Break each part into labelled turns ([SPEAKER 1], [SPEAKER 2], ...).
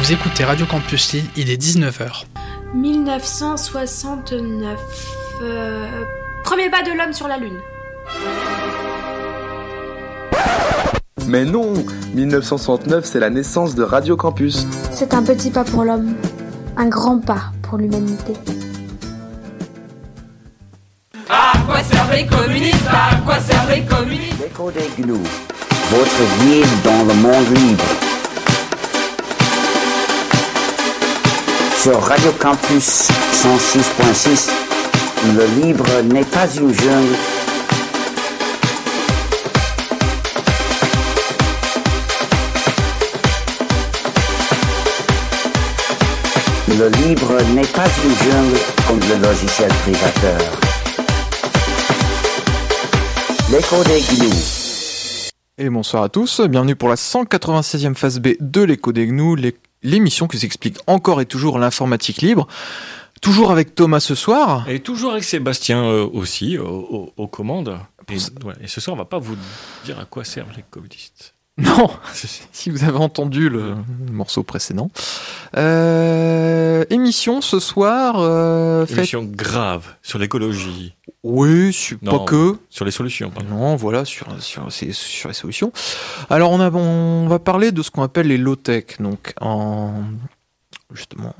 [SPEAKER 1] Vous écoutez Radio Campus Lille, il est 19h.
[SPEAKER 2] 1969. Euh, premier pas de l'homme sur la Lune.
[SPEAKER 3] Mais non 1969, c'est la naissance de Radio Campus.
[SPEAKER 2] C'est un petit pas pour l'homme, un grand pas pour l'humanité.
[SPEAKER 4] À quoi servent les communistes? À quoi servent les communistes?
[SPEAKER 5] L'écho des gnous, votre guide dans le monde libre. Sur Radio Campus 106.6, le libre n'est pas une jungle. Le libre n'est pas une jungle comme le logiciel privateur. L'écho des gnous.
[SPEAKER 6] Et bonsoir à tous, bienvenue pour la 196e phase B de l'écho des gnous, l'émission qui vous explique encore et toujours l'informatique libre. Toujours avec Thomas ce soir.
[SPEAKER 7] Et toujours avec Sébastien euh, aussi, au- au- aux commandes. Et ce soir, on va pas vous dire à quoi servent les communistes.
[SPEAKER 6] Non, si vous avez entendu le morceau précédent. Euh, émission ce soir. Euh,
[SPEAKER 7] Émission grave sur l'écologie,
[SPEAKER 6] Oui, su- pas que.
[SPEAKER 7] sur les solutions. pardon.
[SPEAKER 6] Non, voilà, sur, sur, sur les solutions. Alors, on, a, on va parler de ce qu'on appelle les low-tech. Donc, en. Justement,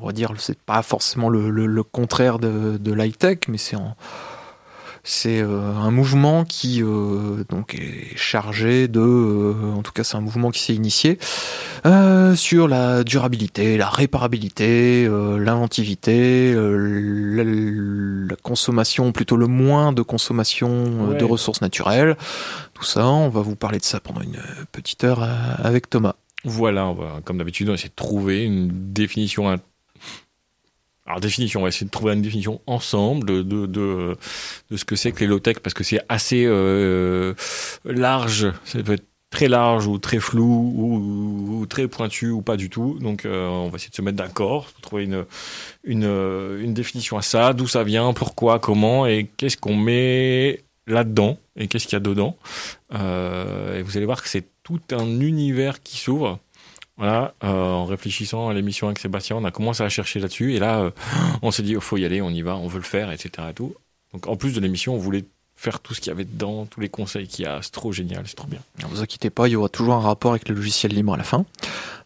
[SPEAKER 6] on va dire, c'est pas forcément le, le- le contraire de, de l'high-tech, mais c'est en. C'est euh, un mouvement qui euh, donc est chargé de, euh, en tout cas c'est un mouvement qui s'est initié sur la durabilité, la réparabilité, l'inventivité, la, la consommation, plutôt le moins de consommation de ressources naturelles. Tout ça, on va vous parler de ça pendant une petite heure avec Thomas.
[SPEAKER 7] Voilà, on va, comme d'habitude, on va essayer de trouver une définition. Alors, définition, on va essayer de trouver une définition ensemble de, de, de, ce que c'est que les low-tech, parce que c'est assez euh, large. Ça peut être très large ou très flou ou, ou très pointu ou pas du tout. Donc, euh, on va essayer de se mettre d'accord, trouver une, une, une définition à ça, d'où ça vient, pourquoi, comment et qu'est-ce qu'on met là-dedans et qu'est-ce qu'il y a dedans. Euh, et vous allez voir que c'est tout un univers qui s'ouvre. Voilà, euh, en réfléchissant à l'émission avec Sébastien, on a commencé à chercher là-dessus et là, euh, on s'est dit, il faut y aller, on y va, on veut le faire, etc. Et tout. Donc, en plus de l'émission, on voulait faire tout ce qu'il y avait dedans, tous les conseils qu'il y a. C'est trop génial, c'est trop bien.
[SPEAKER 6] Ne vous inquiétez pas, il y aura toujours un rapport avec le logiciel libre à la fin.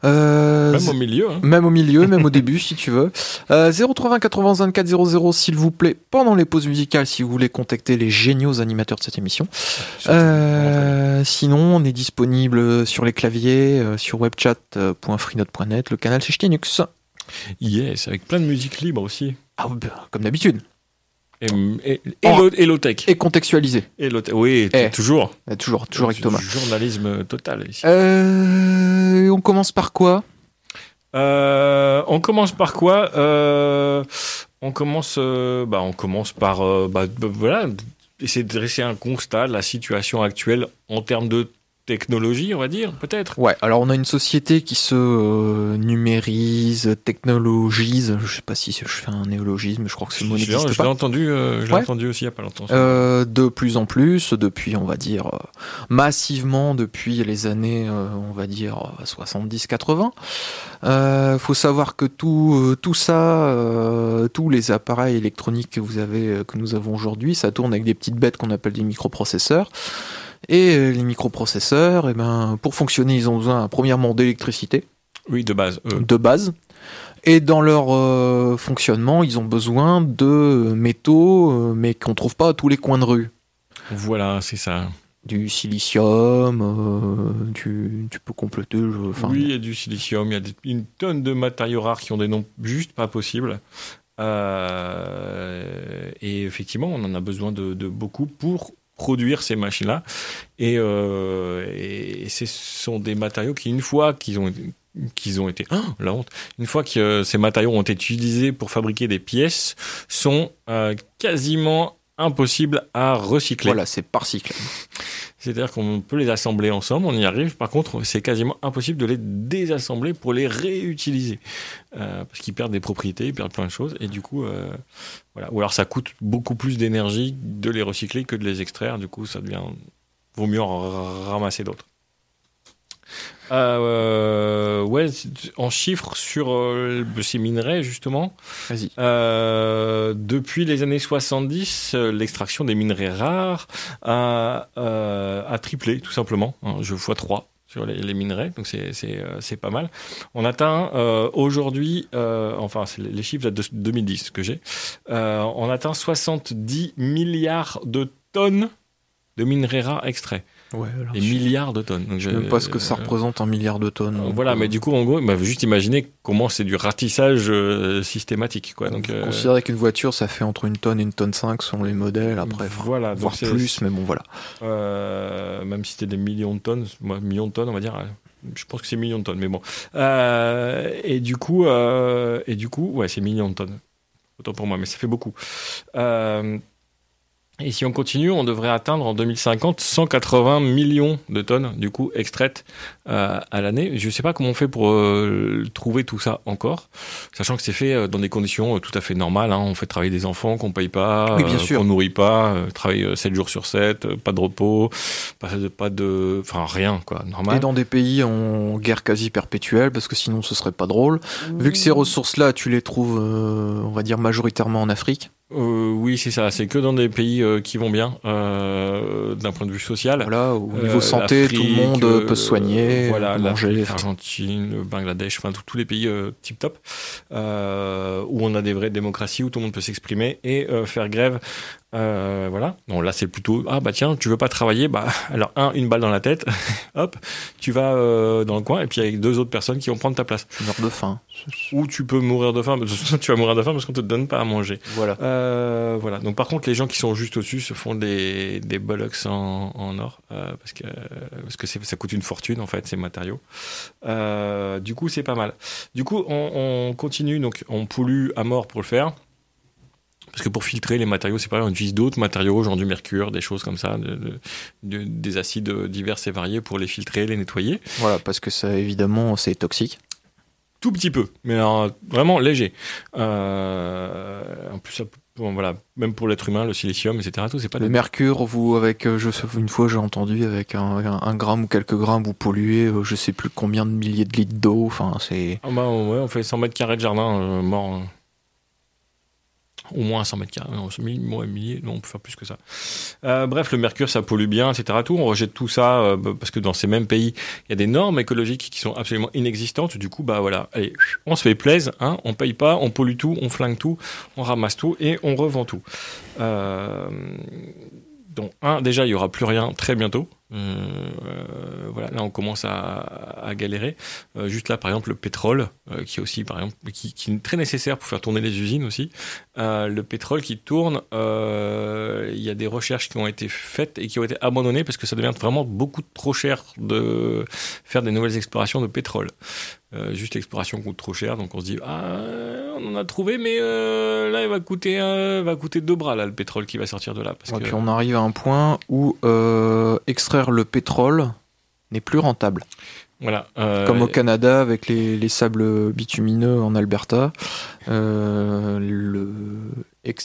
[SPEAKER 6] Euh,
[SPEAKER 7] Même au milieu. Hein.
[SPEAKER 6] Même au milieu, même au début, si tu veux. Euh, 080 80 24 00, s'il vous plaît, pendant les pauses musicales, si vous voulez contacter les géniaux animateurs de cette émission. Euh, sinon, on est disponible sur les claviers, euh, sur webchat.freenote.net, le canal c'est Linux.
[SPEAKER 7] Yes, avec plein de musique libre aussi.
[SPEAKER 6] Ah, bah, comme d'habitude.
[SPEAKER 7] Et, et, et,
[SPEAKER 6] Oh.
[SPEAKER 7] lo- et low-tech.
[SPEAKER 6] Et contextualisé.
[SPEAKER 7] Et low oui,
[SPEAKER 6] Eh.
[SPEAKER 7] toujours.
[SPEAKER 6] Euh, Toujours, toujours avec Thomas.
[SPEAKER 7] Journalisme total ici.
[SPEAKER 6] Euh, on commence par quoi?
[SPEAKER 7] Euh, on commence par quoi? Euh, On commence, euh, bah, on commence par, bah, voilà, essayer de dresser un constat de la situation actuelle en termes de technologie, on va dire, peut-être.
[SPEAKER 6] Ouais, alors on a une société qui se euh, numérise, technologise. Je sais pas si je fais un néologisme, je crois que ce mot
[SPEAKER 7] Je l'ai
[SPEAKER 6] n'existe
[SPEAKER 7] je l'ai
[SPEAKER 6] pas.
[SPEAKER 7] entendu, euh, je l'ai
[SPEAKER 6] Ouais.
[SPEAKER 7] entendu aussi il y a pas longtemps.
[SPEAKER 6] Euh, de plus en plus, depuis, on va dire, euh, massivement depuis les années, euh, on va dire, euh, 70-80. Euh, faut savoir que tout, euh, tout ça, euh, tous les appareils électroniques que vous avez, euh, que nous avons aujourd'hui, ça tourne avec des petites bêtes qu'on appelle des microprocesseurs. Et euh, les microprocesseurs, eh ben, pour fonctionner, ils ont besoin, premièrement, d'électricité
[SPEAKER 7] Oui, de base. euh,
[SPEAKER 6] de base. Et dans leur euh, fonctionnement, ils ont besoin de métaux, mais qu'on trouve pas à tous les coins de rue.
[SPEAKER 7] voilà, c'est ça.
[SPEAKER 6] Du silicium, euh, tu, tu peux compléter. je-
[SPEAKER 7] oui, il y a du silicium, il y a des- une tonne de matériaux rares qui ont des noms juste pas possibles. Euh, et effectivement, on en a besoin de, de beaucoup pour produire ces machines-là. Et, euh, ce sont des matériaux qui, une fois qu'ils ont, qu'ils ont été, oh, la honte, une fois que euh, ces matériaux ont été utilisés pour fabriquer des pièces, sont euh, quasiment impossibles à recycler.
[SPEAKER 6] voilà, c'est par cycle.
[SPEAKER 7] C'est-à-dire qu'on peut les assembler ensemble, on y arrive. Par contre, c'est quasiment impossible de les désassembler pour les réutiliser. Euh, parce qu'ils perdent des propriétés, ils perdent plein de choses. Et du coup, euh, voilà. Ou alors ça coûte beaucoup plus d'énergie de les recycler que de les extraire. Du coup, ça devient. Vaut mieux en ra- ramasser d'autres. Euh, ouais, c'est- en chiffres sur euh, ces minerais, justement,
[SPEAKER 6] Vas-y.
[SPEAKER 7] euh, depuis les années 70, euh, l'extraction des minerais rares a, euh, a triplé, tout simplement. hein, je fois 3 sur les, les minerais, donc c'est euh, pas mal. On atteint euh, aujourd'hui, euh, enfin c'est les- les chiffres datent de 2010 que j'ai, euh, on atteint 70 milliards de tonnes de minerais rares extraits.
[SPEAKER 6] Ouais, alors,
[SPEAKER 7] Des
[SPEAKER 6] je sais
[SPEAKER 7] milliards de tonnes. Donc je-
[SPEAKER 6] même pas ce que ça
[SPEAKER 7] euh,
[SPEAKER 6] représente en milliards de tonnes. donc,
[SPEAKER 7] voilà,
[SPEAKER 6] euh,
[SPEAKER 7] mais du coup, en gros, il m'a juste imaginé comment c'est du ratissage euh, systématique, quoi. Donc, euh,
[SPEAKER 6] Considérer qu'une voiture, ça fait entre une tonne et une tonne 5 selon les modèles, après,
[SPEAKER 7] voilà,
[SPEAKER 6] voire plus, mais bon, voilà.
[SPEAKER 7] euh, même si c'était des millions de tonnes, moi, millions de tonnes, on va dire. euh, Je pense que c'est millions de tonnes, mais bon. Euh, et du coup, euh, et du coup, ouais, c'est millions de tonnes. Autant pour moi, mais ça fait beaucoup. Euh, et si on continue, on devrait atteindre en 2050 180 millions de tonnes, du coup, extraites euh, à l'année. Je ne sais pas comment on fait pour euh, trouver tout ça encore, sachant que c'est fait euh, dans des conditions euh, tout à fait normales. hein. On fait travailler des enfants qu'on paye pas,
[SPEAKER 6] Oui, bien
[SPEAKER 7] euh,
[SPEAKER 6] sûr.
[SPEAKER 7] qu'on nourrit pas, travailler euh, 7 jours sur 7, euh, pas de repos, pas de, pas de, enfin rien quoi, normal.
[SPEAKER 6] Et dans des pays en guerre quasi perpétuelle, parce que sinon ce serait pas drôle. Vu que ces ressources-là, tu les trouves, euh, on va dire, majoritairement en Afrique.
[SPEAKER 7] Euh, oui, c'est ça. C'est que dans des pays euh, qui vont bien euh, d'un point de vue social.
[SPEAKER 6] Voilà, au niveau santé, tout le monde peut se soigner,
[SPEAKER 7] voilà,
[SPEAKER 6] peut manger.
[SPEAKER 7] l'Afrique, l'Argentine, le Bangladesh, enfin tous les pays euh, tip top euh, où on a des vraies démocraties où tout le monde peut s'exprimer et euh, faire grève. Euh, voilà. Non, là c'est plutôt ah bah tiens, tu veux pas travailler, bah alors un une balle dans la tête, hop, tu vas euh, dans le coin et puis avec deux autres personnes qui vont prendre ta place.
[SPEAKER 6] Tu meurs de faim.
[SPEAKER 7] Ou tu peux mourir de faim, mais de toute façon, tu vas mourir de faim parce qu'on te donne pas à manger.
[SPEAKER 6] Voilà.
[SPEAKER 7] Euh, voilà. Donc par contre, les gens qui sont juste au-dessus se font des, des bollocks en, en or euh, parce que parce que c'est- ça coûte une fortune en fait ces matériaux. Euh, du coup, c'est pas mal. Du coup, on, on continue donc on pollue à mort pour le faire. Parce que pour filtrer les matériaux, c'est pareil, on utilise d'autres matériaux, genre du mercure, des choses comme ça, de- de- de- des acides divers et variés pour les filtrer, les nettoyer.
[SPEAKER 6] Voilà, parce que ça, évidemment, c'est toxique.
[SPEAKER 7] Tout petit peu, mais alors, vraiment léger. Euh, en plus, ça- bon, voilà, même pour l'être humain, le silicium, etc. Tout, c'est pas
[SPEAKER 6] Le
[SPEAKER 7] des-
[SPEAKER 6] mercure, vous, avec, euh, je sais, une fois j'ai entendu, avec un, un- un gramme ou quelques grammes, vous polluez, euh, je sais plus combien de milliers de litres d'eau. Enfin, c'est.
[SPEAKER 7] Ah bah, ouais, on fait 100 mètres carrés de jardin euh, mort. Au moins 100 mètres carrés. Ouais, milliers, non, on peut faire plus que ça. Euh, bref, le mercure, ça pollue bien, etc. Tout, on rejette tout ça euh, bah, parce que dans ces mêmes pays, il y a des normes écologiques qui sont absolument inexistantes. Du coup, bah voilà, on se fait plaise, hein, on paye pas, on pollue tout, on flingue tout, on ramasse tout et on revend tout. Euh, donc, un, déjà, il y aura plus rien très bientôt. Euh, euh, voilà, là, on commence à, à galérer. Euh, juste là, par exemple, le pétrole, euh, qui est aussi, par exemple, qui, qui est très nécessaire pour faire tourner les usines aussi. Euh, le pétrole qui tourne, euh, il y a des recherches qui ont été faites et qui ont été abandonnées parce que ça devient vraiment beaucoup trop cher de faire des nouvelles explorations de pétrole. Euh, juste l'exploration coûte trop cher, donc on se dit ah on en a trouvé, mais euh, là il va coûter euh, va coûter deux bras là le pétrole qui va sortir de là parce que
[SPEAKER 6] puis on arrive à un point où euh, extraire le pétrole n'est plus rentable.
[SPEAKER 7] voilà
[SPEAKER 6] Comme au Canada avec les, les sables bitumineux en Alberta. Le,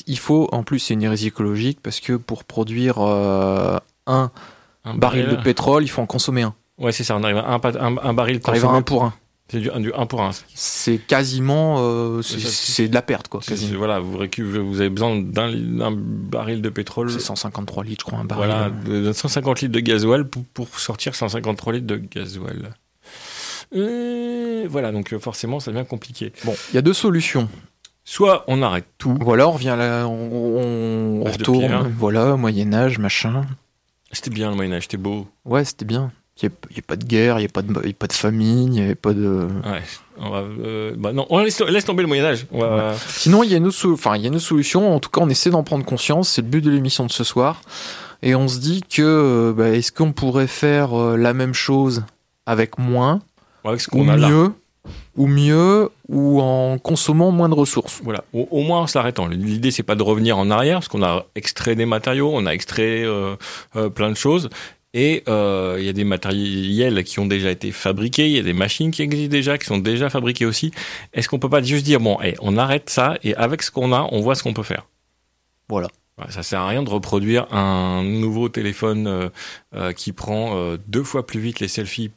[SPEAKER 6] il faut, en plus c'est une hérésie écologique parce que pour produire un
[SPEAKER 7] un
[SPEAKER 6] baril de pétrole, il faut en consommer un.
[SPEAKER 7] Ouais, c'est ça, on arrive à un, pa- un, un baril
[SPEAKER 6] à
[SPEAKER 7] consommé.
[SPEAKER 6] un pour un.
[SPEAKER 7] C'est du, du 1 pour 1.
[SPEAKER 6] C'est quasiment, euh, c'est de la perte quoi.
[SPEAKER 7] Voilà, vous, avez besoin d'un baril de pétrole.
[SPEAKER 6] C'est 153 litres, je crois, un baril.
[SPEAKER 7] Voilà, de 150 litres de gasoil pour, pour sortir 153 litres de gasoil. Euh, voilà, donc euh, forcément, ça devient compliqué.
[SPEAKER 6] Bon, il y a deux solutions.
[SPEAKER 7] Soit on arrête tout.
[SPEAKER 6] Voilà, on revient là, on, retourne. Voilà, Moyen Âge, machin.
[SPEAKER 7] C'était bien le Moyen-Âge, c'était beau.
[SPEAKER 6] Ouais, c'était bien. Il n'y a, pas de guerre, il n'y a, pas de- il y a pas de famine, il n'y avait pas de.
[SPEAKER 7] Ouais. On va, euh, bah non, on laisse, laisse tomber le Moyen-Âge. Va-
[SPEAKER 6] Sinon, il y, a une autre so- enfin, il y a une autre solution. En tout cas, on essaie d'en prendre conscience. C'est le but de l'émission de ce soir. Et on se dit que euh, bah, est-ce qu'on pourrait faire euh, la même chose avec moins,
[SPEAKER 7] avec ce
[SPEAKER 6] ou
[SPEAKER 7] là.
[SPEAKER 6] mieux, ou mieux, ou en consommant moins de ressources?
[SPEAKER 7] Voilà, au, au moins en s'arrêtant. L'idée, c'est pas de revenir en arrière, parce qu'on a extrait des matériaux, on a extrait euh, euh, plein de choses. Et euh, il y a des matériels qui ont déjà été fabriqués, il y a des machines qui existent déjà, qui sont déjà fabriquées aussi. Est-ce qu'on peut pas juste dire, bon, eh, on arrête ça, et avec ce qu'on a, on voit ce qu'on peut faire?
[SPEAKER 6] Voilà.
[SPEAKER 7] Ça sert à rien de reproduire un nouveau téléphone euh, euh, qui prend euh, deux fois plus vite les selfies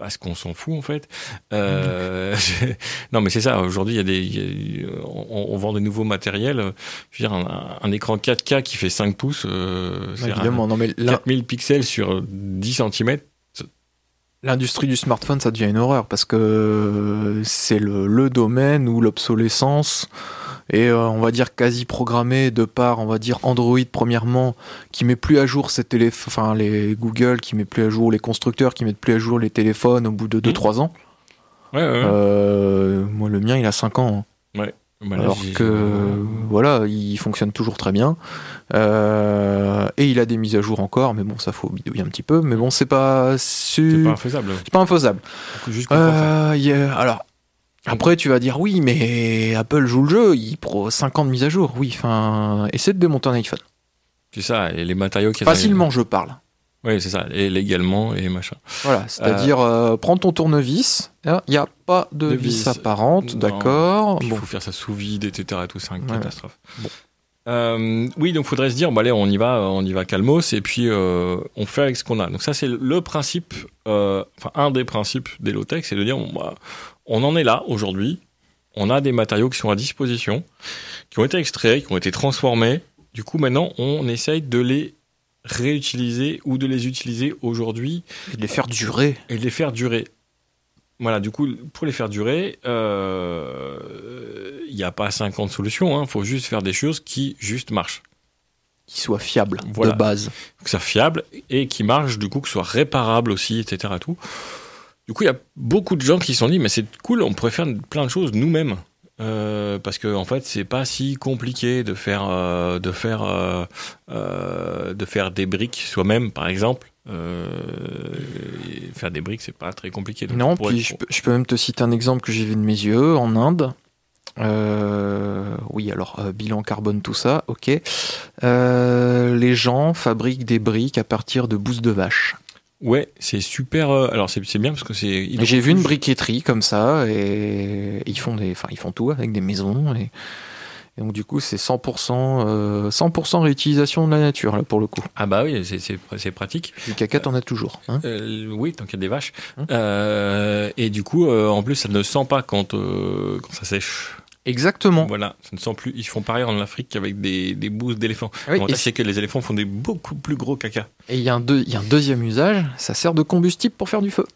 [SPEAKER 7] parce qu'on s'en fout en fait. Euh, non, mais c'est ça. Aujourd'hui, il y a des, il y a- on, on vend des nouveaux matériels. Je veux dire, un, un écran 4K qui fait 5 pouces, euh,
[SPEAKER 6] Évidemment, non, mais
[SPEAKER 7] un-
[SPEAKER 6] là,
[SPEAKER 7] 4000 pixels sur 10 cm.
[SPEAKER 6] l'industrie du smartphone, ça devient une horreur parce que c'est le, le domaine où l'obsolescence est, euh, on va dire, quasi programmée de par, on va dire, Android premièrement, qui met plus à jour ses téléphones, enfin les Google qui met plus à jour, les constructeurs qui mettent plus à jour les téléphones au bout de 2-3 ans.
[SPEAKER 7] Ouais, ouais, ouais.
[SPEAKER 6] Euh, moi, le mien, il a 5 ans. hein.
[SPEAKER 7] Bah là,
[SPEAKER 6] alors que voilà, il fonctionne toujours très bien. Euh, et il a des mises à jour encore, mais bon, ça faut bidouiller un petit peu. Mais bon, c'est pas
[SPEAKER 7] c'est
[SPEAKER 6] su...
[SPEAKER 7] pas
[SPEAKER 6] c'est pas infaisable. Euh, il y a- alors, après, tu vas dire oui, mais Apple joue le jeu, il prend 5 ans de mise à jour. Oui, enfin, essaie de démonter un iPhone.
[SPEAKER 7] C'est ça, et les matériaux qui
[SPEAKER 6] Facilement, je parle.
[SPEAKER 7] Oui, c'est ça, et légalement et machin.
[SPEAKER 6] Voilà, c'est-à-dire, euh, prends ton tournevis, il n'y a pas de,
[SPEAKER 7] De
[SPEAKER 6] vis
[SPEAKER 7] vis.
[SPEAKER 6] apparente, d'accord.
[SPEAKER 7] Il
[SPEAKER 6] Bon,
[SPEAKER 7] faut faire ça sous vide, etc. et tout, c'est une
[SPEAKER 6] Ouais.
[SPEAKER 7] catastrophe.
[SPEAKER 6] Bon.
[SPEAKER 7] Euh, oui, donc faudrait se dire, allez, on y va, on y va calmos, et puis euh, on fait avec ce qu'on a. Donc ça, c'est le principe, euh, enfin un des principes des low-tech, c'est de dire, bon, bah, on en est là aujourd'hui, on a des matériaux qui sont à disposition, qui ont été extraits, qui ont été transformés. Du coup, maintenant, on essaye de les réutiliser ou de les utiliser aujourd'hui
[SPEAKER 6] et de les faire durer.
[SPEAKER 7] et de les faire durer. Voilà, du coup, pour les faire durer, euh, il n'y a pas 50 solutions, il faut juste faire des choses qui juste marchent.
[SPEAKER 6] Qui soit fiable
[SPEAKER 7] Voilà.
[SPEAKER 6] de base.
[SPEAKER 7] Que ça soit fiable et qui marche, du coup, que ce soit réparable aussi, etc. Tout. Du coup, il y a beaucoup de gens qui se sont dit, mais c'est cool, on pourrait faire plein de choses nous-mêmes. Euh, parce que en fait, c'est pas si compliqué de faire euh, de faire euh, de faire des briques soi-même, par exemple. Faire des briques, c'est pas très compliqué. Donc,
[SPEAKER 6] Non, puis je peux, je peux même te citer un exemple que j'ai vu de mes yeux en Inde. Oui, alors bilan carbone, tout ça, ok. Les gens fabriquent des briques à partir de bousses de vache.
[SPEAKER 7] Ouais, c'est super. euh, alors c'est c'est bien parce que c'est.
[SPEAKER 6] J'ai vu une briqueterie comme ça et ils font des, enfin ils font tout avec des maisons et, et donc du coup c'est 100% euh, 100% réutilisation de la nature là pour le coup.
[SPEAKER 7] Ah bah oui, c'est c'est c'est pratique.
[SPEAKER 6] Du caca t'en as toujours. Hein
[SPEAKER 7] Euh, oui, tant qu'il y a des vaches.
[SPEAKER 6] Hum.
[SPEAKER 7] Euh, et du coup, euh, en plus, ça ne sent pas quand, euh, quand ça sèche.
[SPEAKER 6] Exactement.
[SPEAKER 7] Voilà, ça ne sent plus. Ils font pareil en Afrique avec des, des bousses d'éléphants.
[SPEAKER 6] Oui,
[SPEAKER 7] L'avantage, c'est que les éléphants font des beaucoup plus gros caca.
[SPEAKER 6] Et il y, a un deux- il y a un deuxième usage, ça sert de combustible pour faire du feu.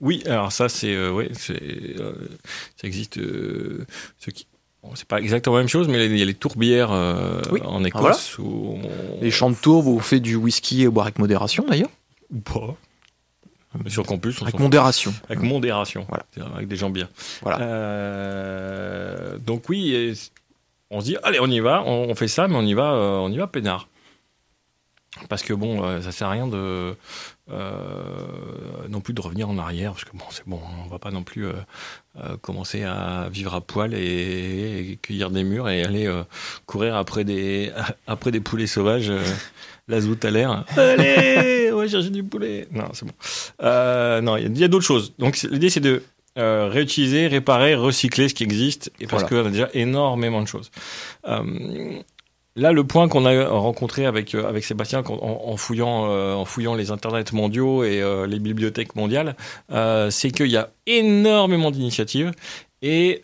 [SPEAKER 7] Oui, alors ça, c'est. euh, ouais, c'est, euh, ça existe. euh, ce qui. bon, c'est pas exactement la même chose, mais il y a les tourbières euh,
[SPEAKER 6] Oui.
[SPEAKER 7] en Écosse
[SPEAKER 6] voilà.
[SPEAKER 7] où on-
[SPEAKER 6] Les champs de tourbe où on fait du whisky et boire avec modération d'ailleurs.
[SPEAKER 7] ou pas. Sur campus, on
[SPEAKER 6] Avec modération.
[SPEAKER 7] Avec modération.
[SPEAKER 6] Voilà.
[SPEAKER 7] Avec des gens bien.
[SPEAKER 6] Voilà.
[SPEAKER 7] Euh, donc oui, et on se dit, allez, on y va, on, on fait ça, mais on y va, euh, on y va peinard. Parce que bon, euh, ça sert à rien de euh, non plus de revenir en arrière, parce que bon, c'est bon, on va pas non plus euh, euh, commencer à vivre à poil et, et cueillir des murs et aller euh, courir après des après des poulets sauvages. euh, la zoute à l'air. Allez, va chercher du poulet. Non, c'est bon. Euh, non, il y a- d'autres choses. Donc l'idée c'est de euh, réutiliser, réparer, recycler ce qui existe, et parce
[SPEAKER 6] Voilà.
[SPEAKER 7] qu'on a déjà énormément de choses. Euh, là, le point qu'on a rencontré avec avec Sébastien en, en fouillant en fouillant les internets mondiaux et les bibliothèques mondiales, c'est qu'il y a énormément d'initiatives et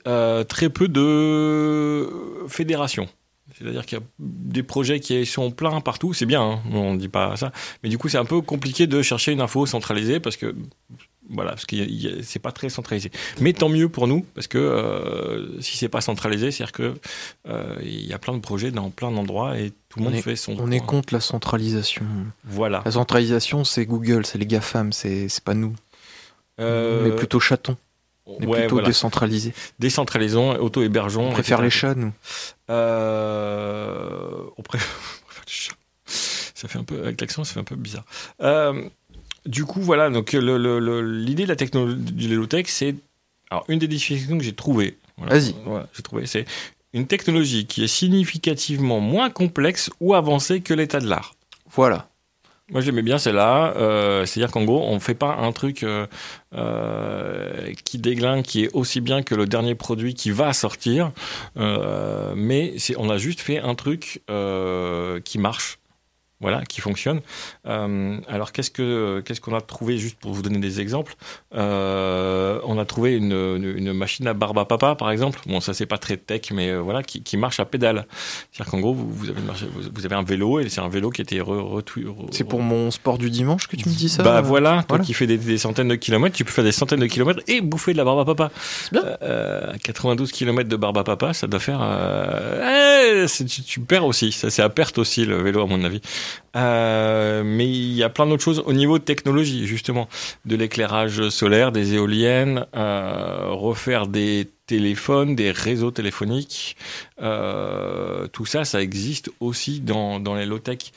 [SPEAKER 7] très peu de fédérations. C'est-à-dire qu'il y a des projets qui sont pleins partout, c'est bien, hein, on ne dit pas ça, mais du coup c'est un peu compliqué de chercher une info centralisée parce que voilà, parce que c'est pas très centralisé. Mais tant mieux pour nous parce que euh, si c'est pas centralisé, c'est-à-dire que euh, il y a plein de projets dans plein d'endroits et tout le monde
[SPEAKER 6] est-
[SPEAKER 7] fait son.
[SPEAKER 6] On est contre la centralisation.
[SPEAKER 7] Voilà.
[SPEAKER 6] La centralisation, c'est Google, c'est les GAFAM, c'est pas nous.
[SPEAKER 7] Euh,
[SPEAKER 6] On est plutôt chatons, on est
[SPEAKER 7] ouais,
[SPEAKER 6] plutôt
[SPEAKER 7] voilà.
[SPEAKER 6] décentralisés.
[SPEAKER 7] Décentralisons, auto-hébergeons.
[SPEAKER 6] On préfère les chats, nous.
[SPEAKER 7] Euh, on pré- on préfère les chats. Ça fait un peu, avec l'accent, ça fait un peu bizarre. Euh, du coup, voilà, donc le- le- le- l'idée de la technologie du Lelotech, c'est. Alors, une des définitions que j'ai trouvées. voilà,
[SPEAKER 6] Vas-y.
[SPEAKER 7] voilà, j'ai trouvé, c'est une technologie qui est significativement moins complexe ou avancée que l'état de l'art.
[SPEAKER 6] Voilà.
[SPEAKER 7] Moi, j'aimais bien celle-là. Euh, C'est-à-dire qu'en gros, on fait pas un truc euh, euh, qui déglingue, qui est aussi bien que le dernier produit qui va sortir, euh, mais on a juste fait un truc qui marche voilà, qui fonctionne. Euh, alors qu'est-ce que qu'est-ce qu'on a trouvé juste pour vous donner des exemples euh, On a trouvé une, une, machine à barbe à papa, par exemple. Bon, ça c'est pas très tech, mais euh, voilà, qui, qui marche à pédale. C'est-à-dire qu'en gros, vous, vous avez une marche- vous, avez un vélo et c'est un vélo qui a été re,
[SPEAKER 6] C'est pour mon sport du dimanche que tu me dis ça
[SPEAKER 7] bah voilà, toi
[SPEAKER 6] voilà.
[SPEAKER 7] qui fais des, des centaines de kilomètres, tu peux faire des centaines de kilomètres et bouffer de la barbe à papa.
[SPEAKER 6] C'est bien.
[SPEAKER 7] Euh, 92 kilomètres de barbe à papa, ça doit faire. Euh, eh, tu, tu perds aussi, ça c'est à perte aussi le vélo à mon avis. Euh, mais il y a plein d'autres choses au niveau de technologie justement, de l'éclairage solaire, des éoliennes, euh, refaire des téléphones, des réseaux téléphoniques, euh, tout ça, ça existe aussi dans, les low-tech.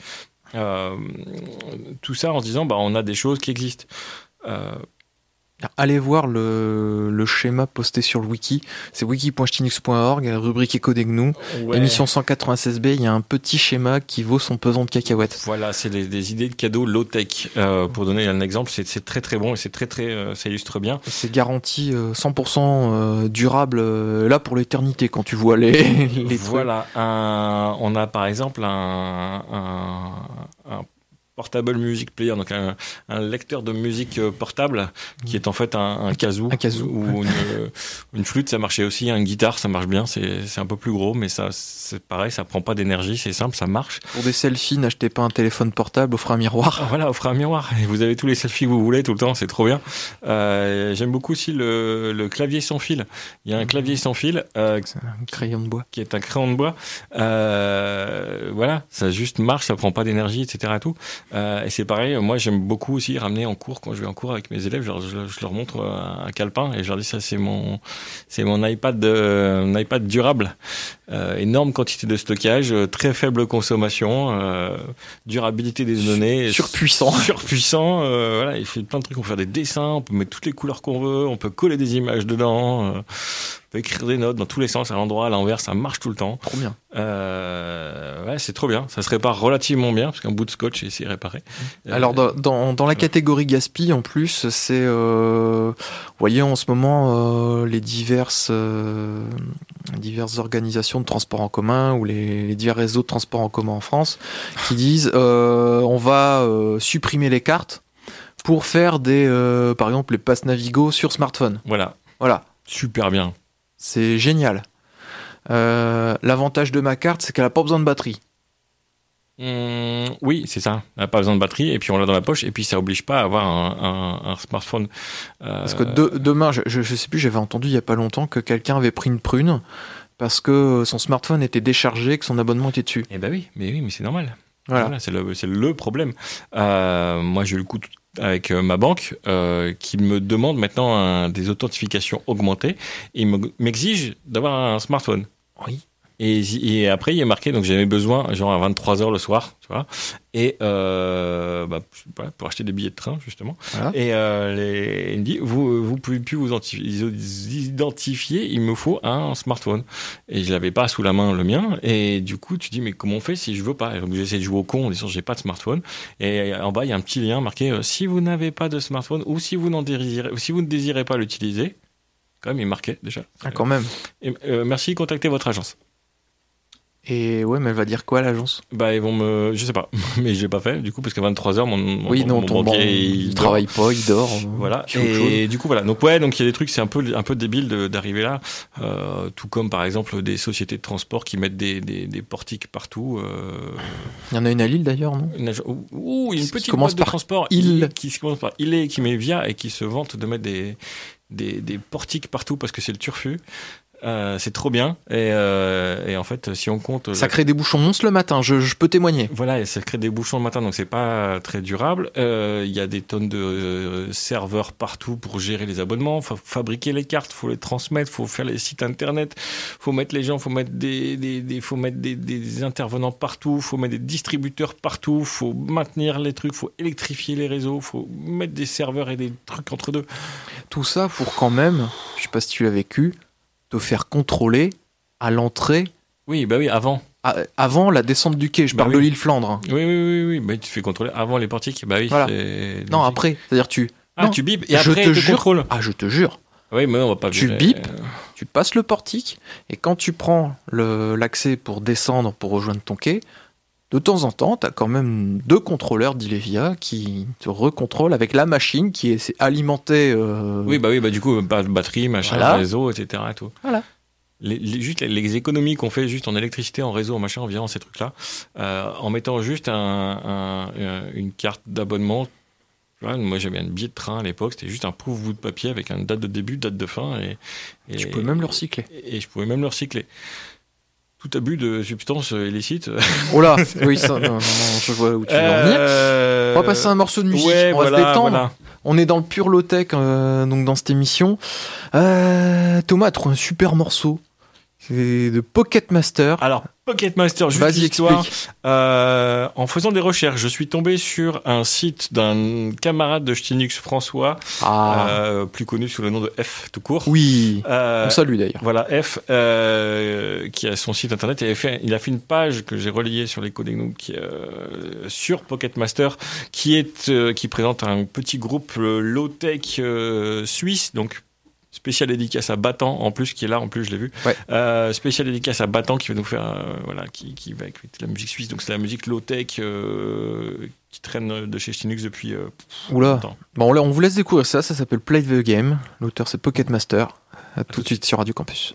[SPEAKER 7] Tout ça en se disant bah on a des choses qui existent.
[SPEAKER 6] Allez voir le, le schéma posté sur le wiki. C'est wiki.chinux.org, rubrique éco des gnous.
[SPEAKER 7] ouais.
[SPEAKER 6] Émission 196B, il y a un petit schéma qui vaut son pesant de cacahuètes.
[SPEAKER 7] Voilà, c'est des, des idées de cadeaux low tech. Euh, pour donner un exemple, c'est très très bon et c'est très très euh, ça illustre bien.
[SPEAKER 6] C'est garanti euh, 100% euh, durable euh, là pour l'éternité quand tu vois les,
[SPEAKER 7] voilà, un- on a par exemple un, un, un portable music player, donc un, un lecteur de musique euh, portable qui est en fait un, un kazoo,
[SPEAKER 6] un kazoo,
[SPEAKER 7] ou une, une flûte, ça marchait aussi, une guitare, ça marche bien, c'est c'est un peu plus gros, mais ça c'est pareil, ça prend pas d'énergie, c'est simple, ça marche.
[SPEAKER 6] Pour des selfies, n'achetez pas un téléphone portable, offrez un miroir.
[SPEAKER 7] Ah, voilà, offrez un miroir. Et vous avez tous les selfies que vous voulez tout le temps, c'est trop bien. Euh, J'aime beaucoup aussi le, le clavier sans fil. Il y a un clavier sans fil euh,
[SPEAKER 6] un crayon de bois.
[SPEAKER 7] qui est un crayon de bois. Euh, voilà, ça juste marche, ça prend pas d'énergie, etc. et Tout. Euh, et c'est pareil, moi j'aime beaucoup aussi ramener en cours, quand je vais en cours avec mes élèves, je, leur- je- je leur montre un calepin et je leur dis ça c'est mon, c'est mon iPad, euh, iPad durable. Euh, énorme quantité de stockage, euh, très faible consommation, euh, durabilité des données.
[SPEAKER 6] Surpuissant.
[SPEAKER 7] Surpuissant, euh, voilà, il fait plein de trucs, on peut faire des dessins, on peut mettre toutes les couleurs qu'on veut, on peut coller des images dedans, euh, peut écrire des notes dans tous les sens, à l'endroit, à l'envers, ça marche tout le temps.
[SPEAKER 6] Trop bien.
[SPEAKER 7] Euh, ouais, c'est trop bien, ça se répare relativement bien, parce qu'un bout de scotch, c'est réparé. Euh,
[SPEAKER 6] Alors dans, dans, dans la catégorie gaspi en plus, c'est euh, vous voyez en ce moment euh, les diverses diverses organisations de transport en commun ou les, les divers réseaux de transport en commun en France qui disent on va supprimer les cartes pour faire des euh, par exemple les passes Navigo sur smartphone.
[SPEAKER 7] Voilà,
[SPEAKER 6] Voilà,
[SPEAKER 7] super bien.
[SPEAKER 6] C'est génial. Euh, L'avantage de ma carte, c'est qu'elle a pas besoin de batterie.
[SPEAKER 7] Hum, oui, c'est ça. On n'a pas besoin de batterie, et puis on l'a dans la poche, et puis ça oblige pas à avoir un, un- un smartphone. Euh,
[SPEAKER 6] Parce que de- demain, je, je sais plus, j'avais entendu il y a pas longtemps que quelqu'un avait pris une prune parce que son smartphone était déchargé, que son abonnement était dessus.
[SPEAKER 7] Eh ben oui, mais oui, mais c'est normal.
[SPEAKER 6] Voilà.
[SPEAKER 7] Voilà, c'est le, problème. Euh, moi, j'ai eu le coup tout- avec euh, ma banque euh, qui me demande maintenant un- des authentifications augmentées et me- m'exige d'avoir un smartphone.
[SPEAKER 6] Oui.
[SPEAKER 7] Et, et après, il est marqué, donc j'avais besoin, genre à 23h le soir, tu vois, et euh, bah, pour acheter des billets de train, justement.
[SPEAKER 6] Voilà.
[SPEAKER 7] Et euh, les, il me dit, vous vous pouvez plus vous identifier, il me faut un smartphone. Et je l'avais pas sous la main le mien. Et du coup, tu dis, mais comment on fait si je veux pas? Donc j'essaie de jouer au con en disant, j'ai pas de smartphone. Et en bas, il y a un petit lien marqué, euh, si vous n'avez pas de smartphone ou si vous n'en désirez, ou si vous ne désirez pas l'utiliser, quand même, il est marqué déjà.
[SPEAKER 6] Ah, quand même.
[SPEAKER 7] Et, euh, merci, contactez votre agence.
[SPEAKER 6] Et ouais, mais elle va dire quoi l'agence?
[SPEAKER 7] Bah, ils vont me. Je sais pas, mais je l'ai pas fait, du coup, parce qu'à 23h, mon, mon,
[SPEAKER 6] Oui, non,
[SPEAKER 7] mon
[SPEAKER 6] ton
[SPEAKER 7] banquier, il
[SPEAKER 6] il
[SPEAKER 7] dort.
[SPEAKER 6] travaille pas, il dort. euh,
[SPEAKER 7] Voilà. Et du coup, voilà. Donc, ouais, donc il y a des trucs, c'est un peu, un peu débile d'arriver là. Euh, tout comme, par exemple, des sociétés de transport qui mettent des, des, des portiques partout. Euh,
[SPEAKER 6] Il y en a une à Lille d'ailleurs, non?
[SPEAKER 7] Ouh, une petite boîte de transport.
[SPEAKER 6] il.
[SPEAKER 7] Qui se commence par il est, qui met via et qui se vante de mettre des, des, des portiques partout parce que c'est le turfu. Euh, c'est trop bien. Et, euh, et en fait, si on compte.
[SPEAKER 6] Ça crée des bouchons monstres le matin, je, je peux témoigner.
[SPEAKER 7] Voilà, et ça crée des bouchons le matin, donc c'est pas très durable. Euh, Il y a des tonnes de euh, serveurs partout pour gérer les abonnements, faut fabriquer les cartes, faut les transmettre, faut faire les sites internet, faut mettre les gens, faut mettre des, des, des- faut mettre des, des intervenants partout, faut mettre des distributeurs partout, faut maintenir les trucs, faut électrifier les réseaux, faut mettre des serveurs et des trucs entre deux.
[SPEAKER 6] Tout ça pour quand même, je sais pas si tu l'as vécu, te faire contrôler à l'entrée
[SPEAKER 7] Oui, bah oui, avant.
[SPEAKER 6] à- avant la descente du quai. Je
[SPEAKER 7] Bah
[SPEAKER 6] parle
[SPEAKER 7] oui.
[SPEAKER 6] de l'île Flandre.
[SPEAKER 7] Oui, oui, oui, oui, bah, tu fais contrôler avant les portiques. Bah oui.
[SPEAKER 6] Voilà.
[SPEAKER 7] c'est-
[SPEAKER 6] Non, après, c'est-à-dire tu.
[SPEAKER 7] Ah,
[SPEAKER 6] non,
[SPEAKER 7] tu bipes et
[SPEAKER 6] je
[SPEAKER 7] après
[SPEAKER 6] te
[SPEAKER 7] tu
[SPEAKER 6] jure.
[SPEAKER 7] contrôles.
[SPEAKER 6] Ah, je te jure.
[SPEAKER 7] Oui, mais on va pas
[SPEAKER 6] Tu bipes. Tu passes le portique et quand tu prends l'accès pour descendre pour rejoindre ton quai, de temps en temps, tu as quand même deux contrôleurs d'Ilevia qui te recontrôlent avec la machine qui est alimentée. euh,
[SPEAKER 7] Oui, bah oui, bah du coup, ba- batterie, machin,
[SPEAKER 6] Voilà.
[SPEAKER 7] réseau, etc. Et tout.
[SPEAKER 6] Voilà.
[SPEAKER 7] Les, les- juste les, économies qu'on fait juste en électricité, en réseau, en machin, en virant ces trucs-là, euh, en mettant juste un, un- un- une carte d'abonnement. Moi, j'avais un billet de train à l'époque, c'était juste un pauvre bout de papier avec une date de début, date de fin, et, et
[SPEAKER 6] tu peux même le recycler.
[SPEAKER 7] et je pouvais même le recycler. Tout abus de substances euh, illicites.
[SPEAKER 6] Oh là Oui, ça, non, non, non, je vois où tu veux en venir.
[SPEAKER 7] Euh,
[SPEAKER 6] On va passer à un morceau de musique,
[SPEAKER 7] ouais,
[SPEAKER 6] on va
[SPEAKER 7] voilà,
[SPEAKER 6] se détendre.
[SPEAKER 7] voilà.
[SPEAKER 6] On est dans le pur low-tech euh, donc dans cette émission. Euh, Thomas a trouvé un super morceau. C'est de Pocket Master.
[SPEAKER 7] Alors, Pocket Master, juste
[SPEAKER 6] Vas-y,
[SPEAKER 7] l'histoire. Euh, en faisant des recherches, je suis tombé sur un site d'un camarade de Ch'tinux, François,
[SPEAKER 6] Ah,
[SPEAKER 7] euh, plus connu sous le nom de F tout court.
[SPEAKER 6] oui.
[SPEAKER 7] Euh,
[SPEAKER 6] On salue d'ailleurs.
[SPEAKER 7] voilà, F, euh, qui a son site internet, fait, il a fait une page que j'ai relayée sur les qui, euh, sur Pocket Master, qui, est, euh, qui présente un petit groupe low-tech suisse, donc spécial dédicace à Battant, en plus, qui est là, en plus, je l'ai vu.
[SPEAKER 6] Ouais.
[SPEAKER 7] Euh, spécial dédicace à Battant, qui va nous faire, euh, voilà, qui, qui va écouter la musique suisse, donc c'est la musique low-tech euh, qui traîne de chez Stinux depuis euh,
[SPEAKER 6] Oula.
[SPEAKER 7] longtemps.
[SPEAKER 6] Bon, là, on vous laisse découvrir ça. Ça s'appelle Play the Game. L'auteur, c'est Pocket Master. À tout de suite sur Radio Campus.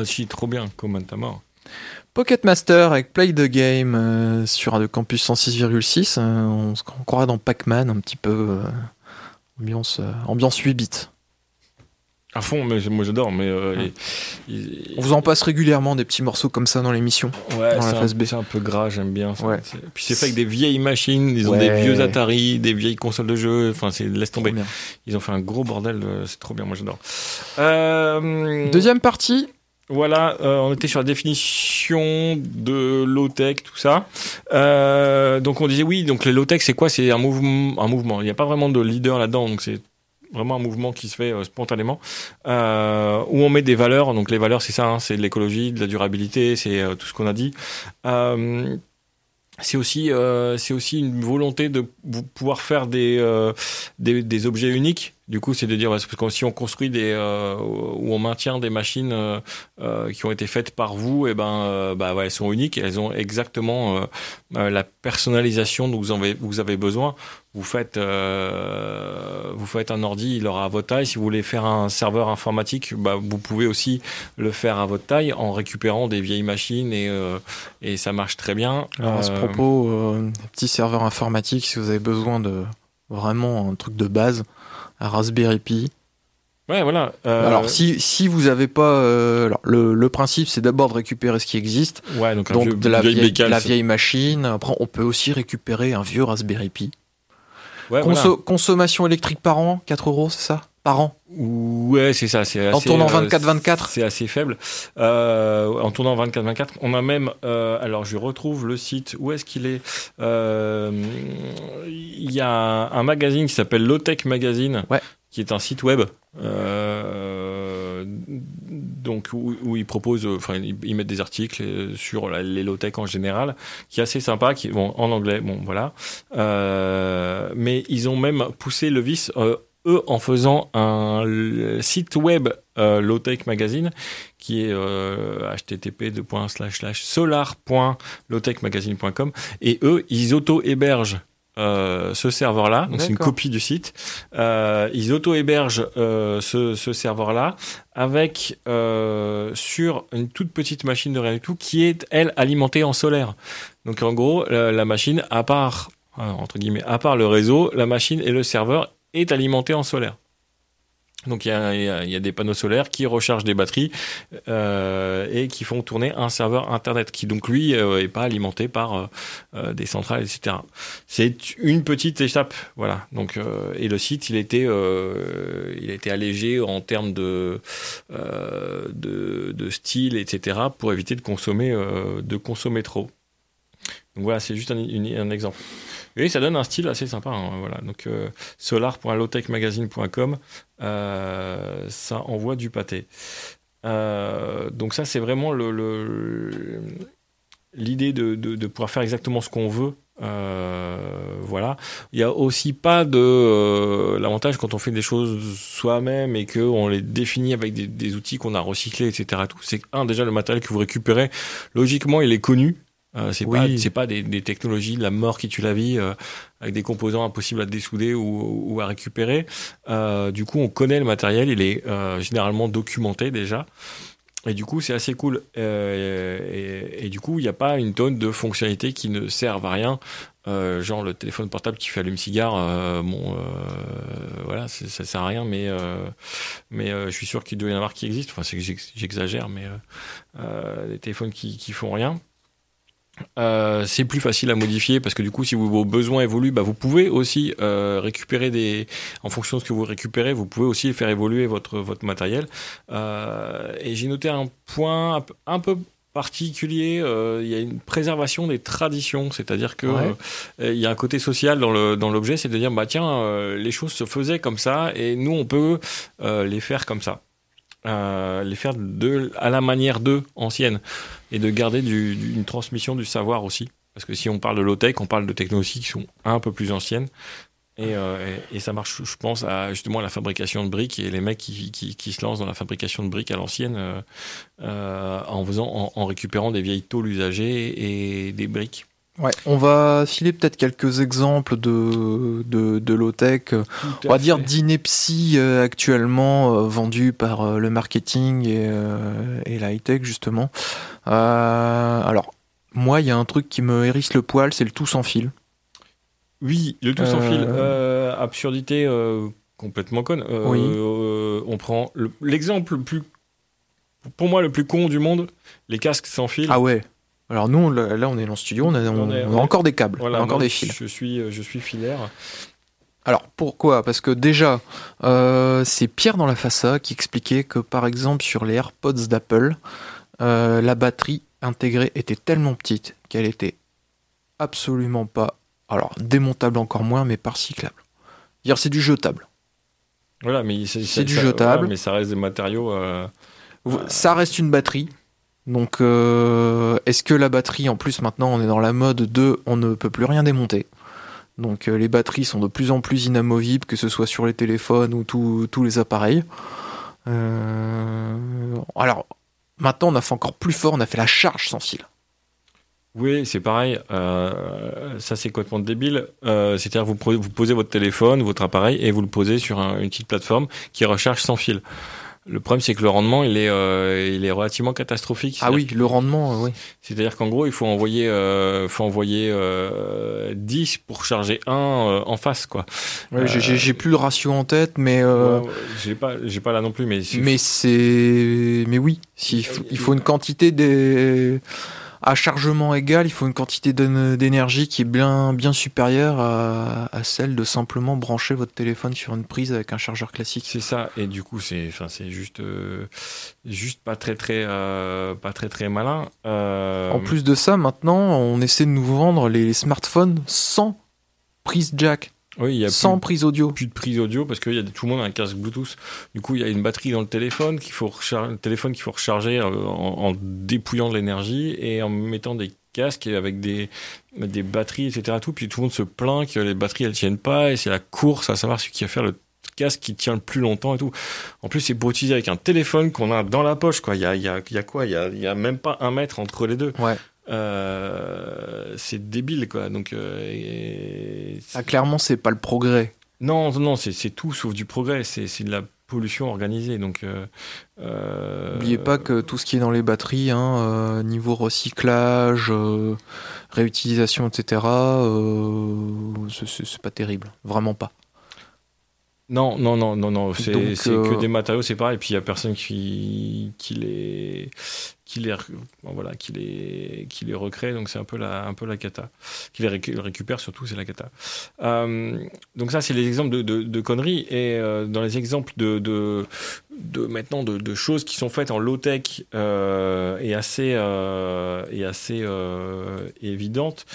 [SPEAKER 7] Ah si, trop bien, comment à mort.
[SPEAKER 6] Pocket Master avec Play the Game euh, sur Radio Campus 106,6. euh, on se croirait dans Pac-Man un petit peu. euh, ambiance, euh, ambiance 8 bits.
[SPEAKER 7] À fond, mais moi j'adore, mais euh,
[SPEAKER 6] Ouais. On vous en passe régulièrement des petits morceaux comme ça dans l'émission.
[SPEAKER 7] Ouais,
[SPEAKER 6] dans la
[SPEAKER 7] c'est un,
[SPEAKER 6] phase B.
[SPEAKER 7] c'est un peu gras, j'aime bien. ça.
[SPEAKER 6] Ouais.
[SPEAKER 7] Puis c'est fait avec des vieilles machines, ils ont des vieux Atari, des vieilles consoles de jeux, enfin c'est laisse tomber. Ils ont fait un gros bordel, euh, c'est trop bien, moi j'adore. Euh,
[SPEAKER 6] Deuxième partie,
[SPEAKER 7] Voilà, euh, on était sur la définition de low-tech, tout ça. Euh, donc on disait oui, donc les low-tech c'est quoi? C'est un mouvement, un mouvement. Il n'y a pas vraiment de leader là-dedans, donc c'est vraiment un mouvement qui se fait euh, spontanément où on met des valeurs. Donc les valeurs c'est ça, hein, c'est de l'écologie, de la durabilité, c'est tout ce qu'on a dit. C'est aussi, c'est aussi une volonté de pouvoir faire des, des objets uniques. Du coup, c'est de dire, parce que si on construit des, euh, ou on maintient des machines euh, euh, qui ont été faites par vous, et ben, euh, bah, ouais, elles sont uniques, elles ont exactement euh, la personnalisation dont vous avez, vous avez besoin. Vous faites, euh, vous faites un ordi, il aura à votre taille. Si vous voulez faire un serveur informatique, bah, vous pouvez aussi le faire à votre taille en récupérant des vieilles machines et, euh, et ça marche très bien.
[SPEAKER 6] Alors à ce propos, euh, petit serveur informatique, si vous avez besoin de vraiment un truc de base, un Raspberry Pi.
[SPEAKER 7] Ouais, voilà. Euh,
[SPEAKER 6] Alors si, si vous avez pas, euh, alors, le, le principe c'est d'abord de récupérer ce qui existe,
[SPEAKER 7] ouais, donc, un
[SPEAKER 6] donc
[SPEAKER 7] vieux-
[SPEAKER 6] de la
[SPEAKER 7] vieille
[SPEAKER 6] vieille,
[SPEAKER 7] bécane,
[SPEAKER 6] la
[SPEAKER 7] ça-
[SPEAKER 6] vieille machine. Après on peut aussi récupérer un vieux Raspberry Pi.
[SPEAKER 7] Ouais,
[SPEAKER 6] Conso-
[SPEAKER 7] voilà.
[SPEAKER 6] Consommation électrique par an, 4 euros, c'est ça? Par an
[SPEAKER 7] Ouais, c'est ça. C'est
[SPEAKER 6] En tournant
[SPEAKER 7] euh,
[SPEAKER 6] 24-24
[SPEAKER 7] C'est assez faible. Euh, en tournant 24-24, on a même. euh, alors, je retrouve le site. Où est-ce qu'il est, Euh, Il y a un magazine qui s'appelle Lowtech Magazine,
[SPEAKER 6] Ouais.
[SPEAKER 7] qui est un site web. euh, donc où, où ils proposent, euh, enfin ils, mettent des articles euh, sur la- les low tech en général, qui est assez sympa, qui bon en anglais, bon voilà. Euh, mais ils ont même poussé le vice euh, eux en faisant un site web euh, low tech magazine qui est euh, http solar.lowtechmagazine.com et eux ils auto hébergent euh, ce serveur-là, donc c'est une copie du site. Euh, ils auto-hébergent euh, ce, ce serveur-là avec sur une toute petite machine de rien du tout qui est elle alimentée en solaire. Donc en gros, la, la machine, à part entre guillemets, à part le réseau, la machine et le serveur est alimentée en solaire. Donc il y y y a des panneaux solaires qui rechargent des batteries euh, et qui font tourner un serveur internet qui donc lui euh, est pas alimenté par euh, euh, des centrales etc. C'est une petite étape voilà donc euh, et le site il était euh, il a été allégé en termes de de, de style etc pour éviter de consommer de consommer trop. Donc voilà c'est juste un, exemple. Et ça donne un style assez sympa. hein, voilà. Donc euh, solar.lowtechmagazine.com, euh, ça envoie du pâté. Euh, donc ça, c'est vraiment l'idée de, pouvoir faire exactement ce qu'on veut. Euh, voilà. Il y a aussi pas de euh, l'avantage quand on fait des choses soi-même et que on les définit avec des, des outils qu'on a recyclés, etc. Tout, c'est un déjà le matériel que vous récupérez, logiquement, il est connu. Euh, c'est
[SPEAKER 6] Oui.
[SPEAKER 7] pas c'est pas des, des technologies de la mort qui tue la vie euh, avec des composants impossibles à dessouder ou, ou à récupérer. Euh, du coup, on connaît le matériel, il est euh, généralement documenté déjà. Et du coup, c'est assez cool. Euh, et, et du coup, il n'y a pas une tonne de fonctionnalités qui ne servent à rien. Euh, genre le téléphone portable qui fait allume-cigare, euh, bon, euh, voilà, ça sert à rien, mais, euh, mais euh, je suis sûr qu'il doit y en avoir qui existent. Enfin, c'est que j'ex- j'exagère, mais des téléphones qui, qui font rien. Euh, c'est plus facile à modifier parce que du coup, si vos besoins évoluent, bah, vous pouvez aussi euh, récupérer des, en fonction de ce que vous récupérez, vous pouvez aussi faire évoluer votre votre matériel. Euh, et j'ai noté un point un peu- particulier. euh, il y a une préservation des traditions, c'est-à-dire que
[SPEAKER 6] Ouais.
[SPEAKER 7] euh, il y a un côté social dans le dans l'objet, c'est de dire bah tiens, euh, les choses se faisaient comme ça et nous on peut euh, les faire comme ça. Les faire de, à la manière d'eux, ancienne, et de garder du- une transmission du savoir aussi. Parce que si on parle de low-tech, on parle de technologies qui sont un peu plus anciennes. Et, euh, ça marche, je pense, à justement la fabrication de briques et les mecs qui se lancent dans la fabrication de briques à l'ancienne euh, euh, en, faisant, en, en récupérant des vieilles tôles usagées et des briques.
[SPEAKER 6] Ouais, on va filer peut-être quelques exemples de, de, de low-tech, on va dire d'ineptie euh, actuellement euh, vendue par euh, le marketing et, euh, et la high-tech justement. Alors, moi, il y a un truc qui me hérisse le poil, c'est le tout sans fil.
[SPEAKER 7] Oui, le tout sans fil. Absurdité complètement conne.
[SPEAKER 6] Oui.
[SPEAKER 7] on prend le- l'exemple le plus, pour moi, le plus con du monde, les casques sans fil.
[SPEAKER 6] Ah ouais. Alors nous, on- là, on est dans le studio, on a, on-
[SPEAKER 7] On est-
[SPEAKER 6] on a
[SPEAKER 7] on est-
[SPEAKER 6] encore des câbles,
[SPEAKER 7] Voilà,
[SPEAKER 6] on a encore
[SPEAKER 7] moi,
[SPEAKER 6] des fils.
[SPEAKER 7] Je suis, euh, je suis filaire.
[SPEAKER 6] Alors pourquoi? Parce que déjà, euh, c'est Pierre dans la Fassa qui expliquait que par exemple sur les AirPods d'Apple, euh, la batterie intégrée était tellement petite qu'elle était absolument pas, alors démontable encore moins, mais pas recyclable. Dire c'est du jetable.
[SPEAKER 7] Voilà, mais
[SPEAKER 6] C'est du jetable.
[SPEAKER 7] mais ça reste des matériaux. euh,
[SPEAKER 6] Ça reste une batterie. Donc euh, est-ce que la batterie, en plus maintenant on est dans la mode de on ne peut plus rien démonter? Donc euh, les batteries sont de plus en plus inamovibles, que ce soit sur les téléphones ou tous les appareils. Euh, alors maintenant on a fait encore plus fort, on a fait la charge sans fil.
[SPEAKER 7] Oui, c'est pareil. Ça, c'est complètement débile. C'est-à-dire, vous, vous posez votre téléphone, votre appareil, et vous le posez sur un- une petite plateforme qui recharge sans fil. Le problème, c'est que le rendement, il est, euh, il est relativement catastrophique.
[SPEAKER 6] Ah oui, le rendement, euh, oui.
[SPEAKER 7] C'est-à-dire qu'en gros, il faut envoyer, euh, faut envoyer euh, 10 pour charger un euh, en face, quoi.
[SPEAKER 6] Ouais, j'ai- plus le ratio en tête, mais euh,
[SPEAKER 7] Ouais, j'ai pas, j'ai pas là non plus, mais,
[SPEAKER 6] mais c'est mais oui, s'il faut- il faut une quantité des à chargement égal, il faut une quantité d'é- d'énergie qui est bien bien supérieure à, à celle de simplement brancher votre téléphone sur une prise avec un chargeur classique.
[SPEAKER 7] C'est ça, et du coup, c'est, enfin, c'est juste, euh, juste pas très, très, euh, pas très, très malin. Euh,
[SPEAKER 6] En plus de ça, maintenant, on essaie de nous vendre les smartphones sans prise jack,
[SPEAKER 7] oui, il y a
[SPEAKER 6] sans
[SPEAKER 7] plus,
[SPEAKER 6] prise audio.
[SPEAKER 7] plus de prise audio parce que y a, tout le monde a un casque Bluetooth. Du coup, il y a une batterie dans le téléphone qu'il faut recharger, le téléphone qu'il faut recharger euh, en, en dépouillant de l'énergie et en mettant des casques et avec des, des batteries, etc. Tout. Puis tout le monde se plaint que les batteries elles tiennent pas et c'est la course à savoir celui qui va faire le casque qui tient le plus longtemps et tout. En plus, c'est pour utiliser avec un téléphone qu'on a dans la poche, quoi. Il y a, il y a, il y a quoi? Il y a, il y a même pas un mètre entre les deux.
[SPEAKER 6] Ouais.
[SPEAKER 7] Euh, c'est débile, quoi. Donc, euh, et-
[SPEAKER 6] Ah, clairement, c'est pas le progrès.
[SPEAKER 7] non, non, c'est tout sauf du progrès. C'est de la pollution organisée. Donc, euh, euh,
[SPEAKER 6] N'oubliez pas que tout ce qui est dans les batteries, hein, euh, niveau recyclage, réutilisation, etc., c'est pas terrible, vraiment pas.
[SPEAKER 7] Non, non, non, non, non. C'est
[SPEAKER 6] euh,
[SPEAKER 7] que des matériaux, c'est pareil. Et puis il y a personne qui qui les qui les bon, voilà qui les qui les recrée. Donc c'est un peu la un peu la cata. Qui les récu- récupère surtout, c'est la cata. Euh, donc ça, c'est les exemples de, de, de conneries. Et euh, dans les exemples de de, de maintenant de, de choses qui sont faites en low tech euh, et assez euh, et assez euh, évidentes.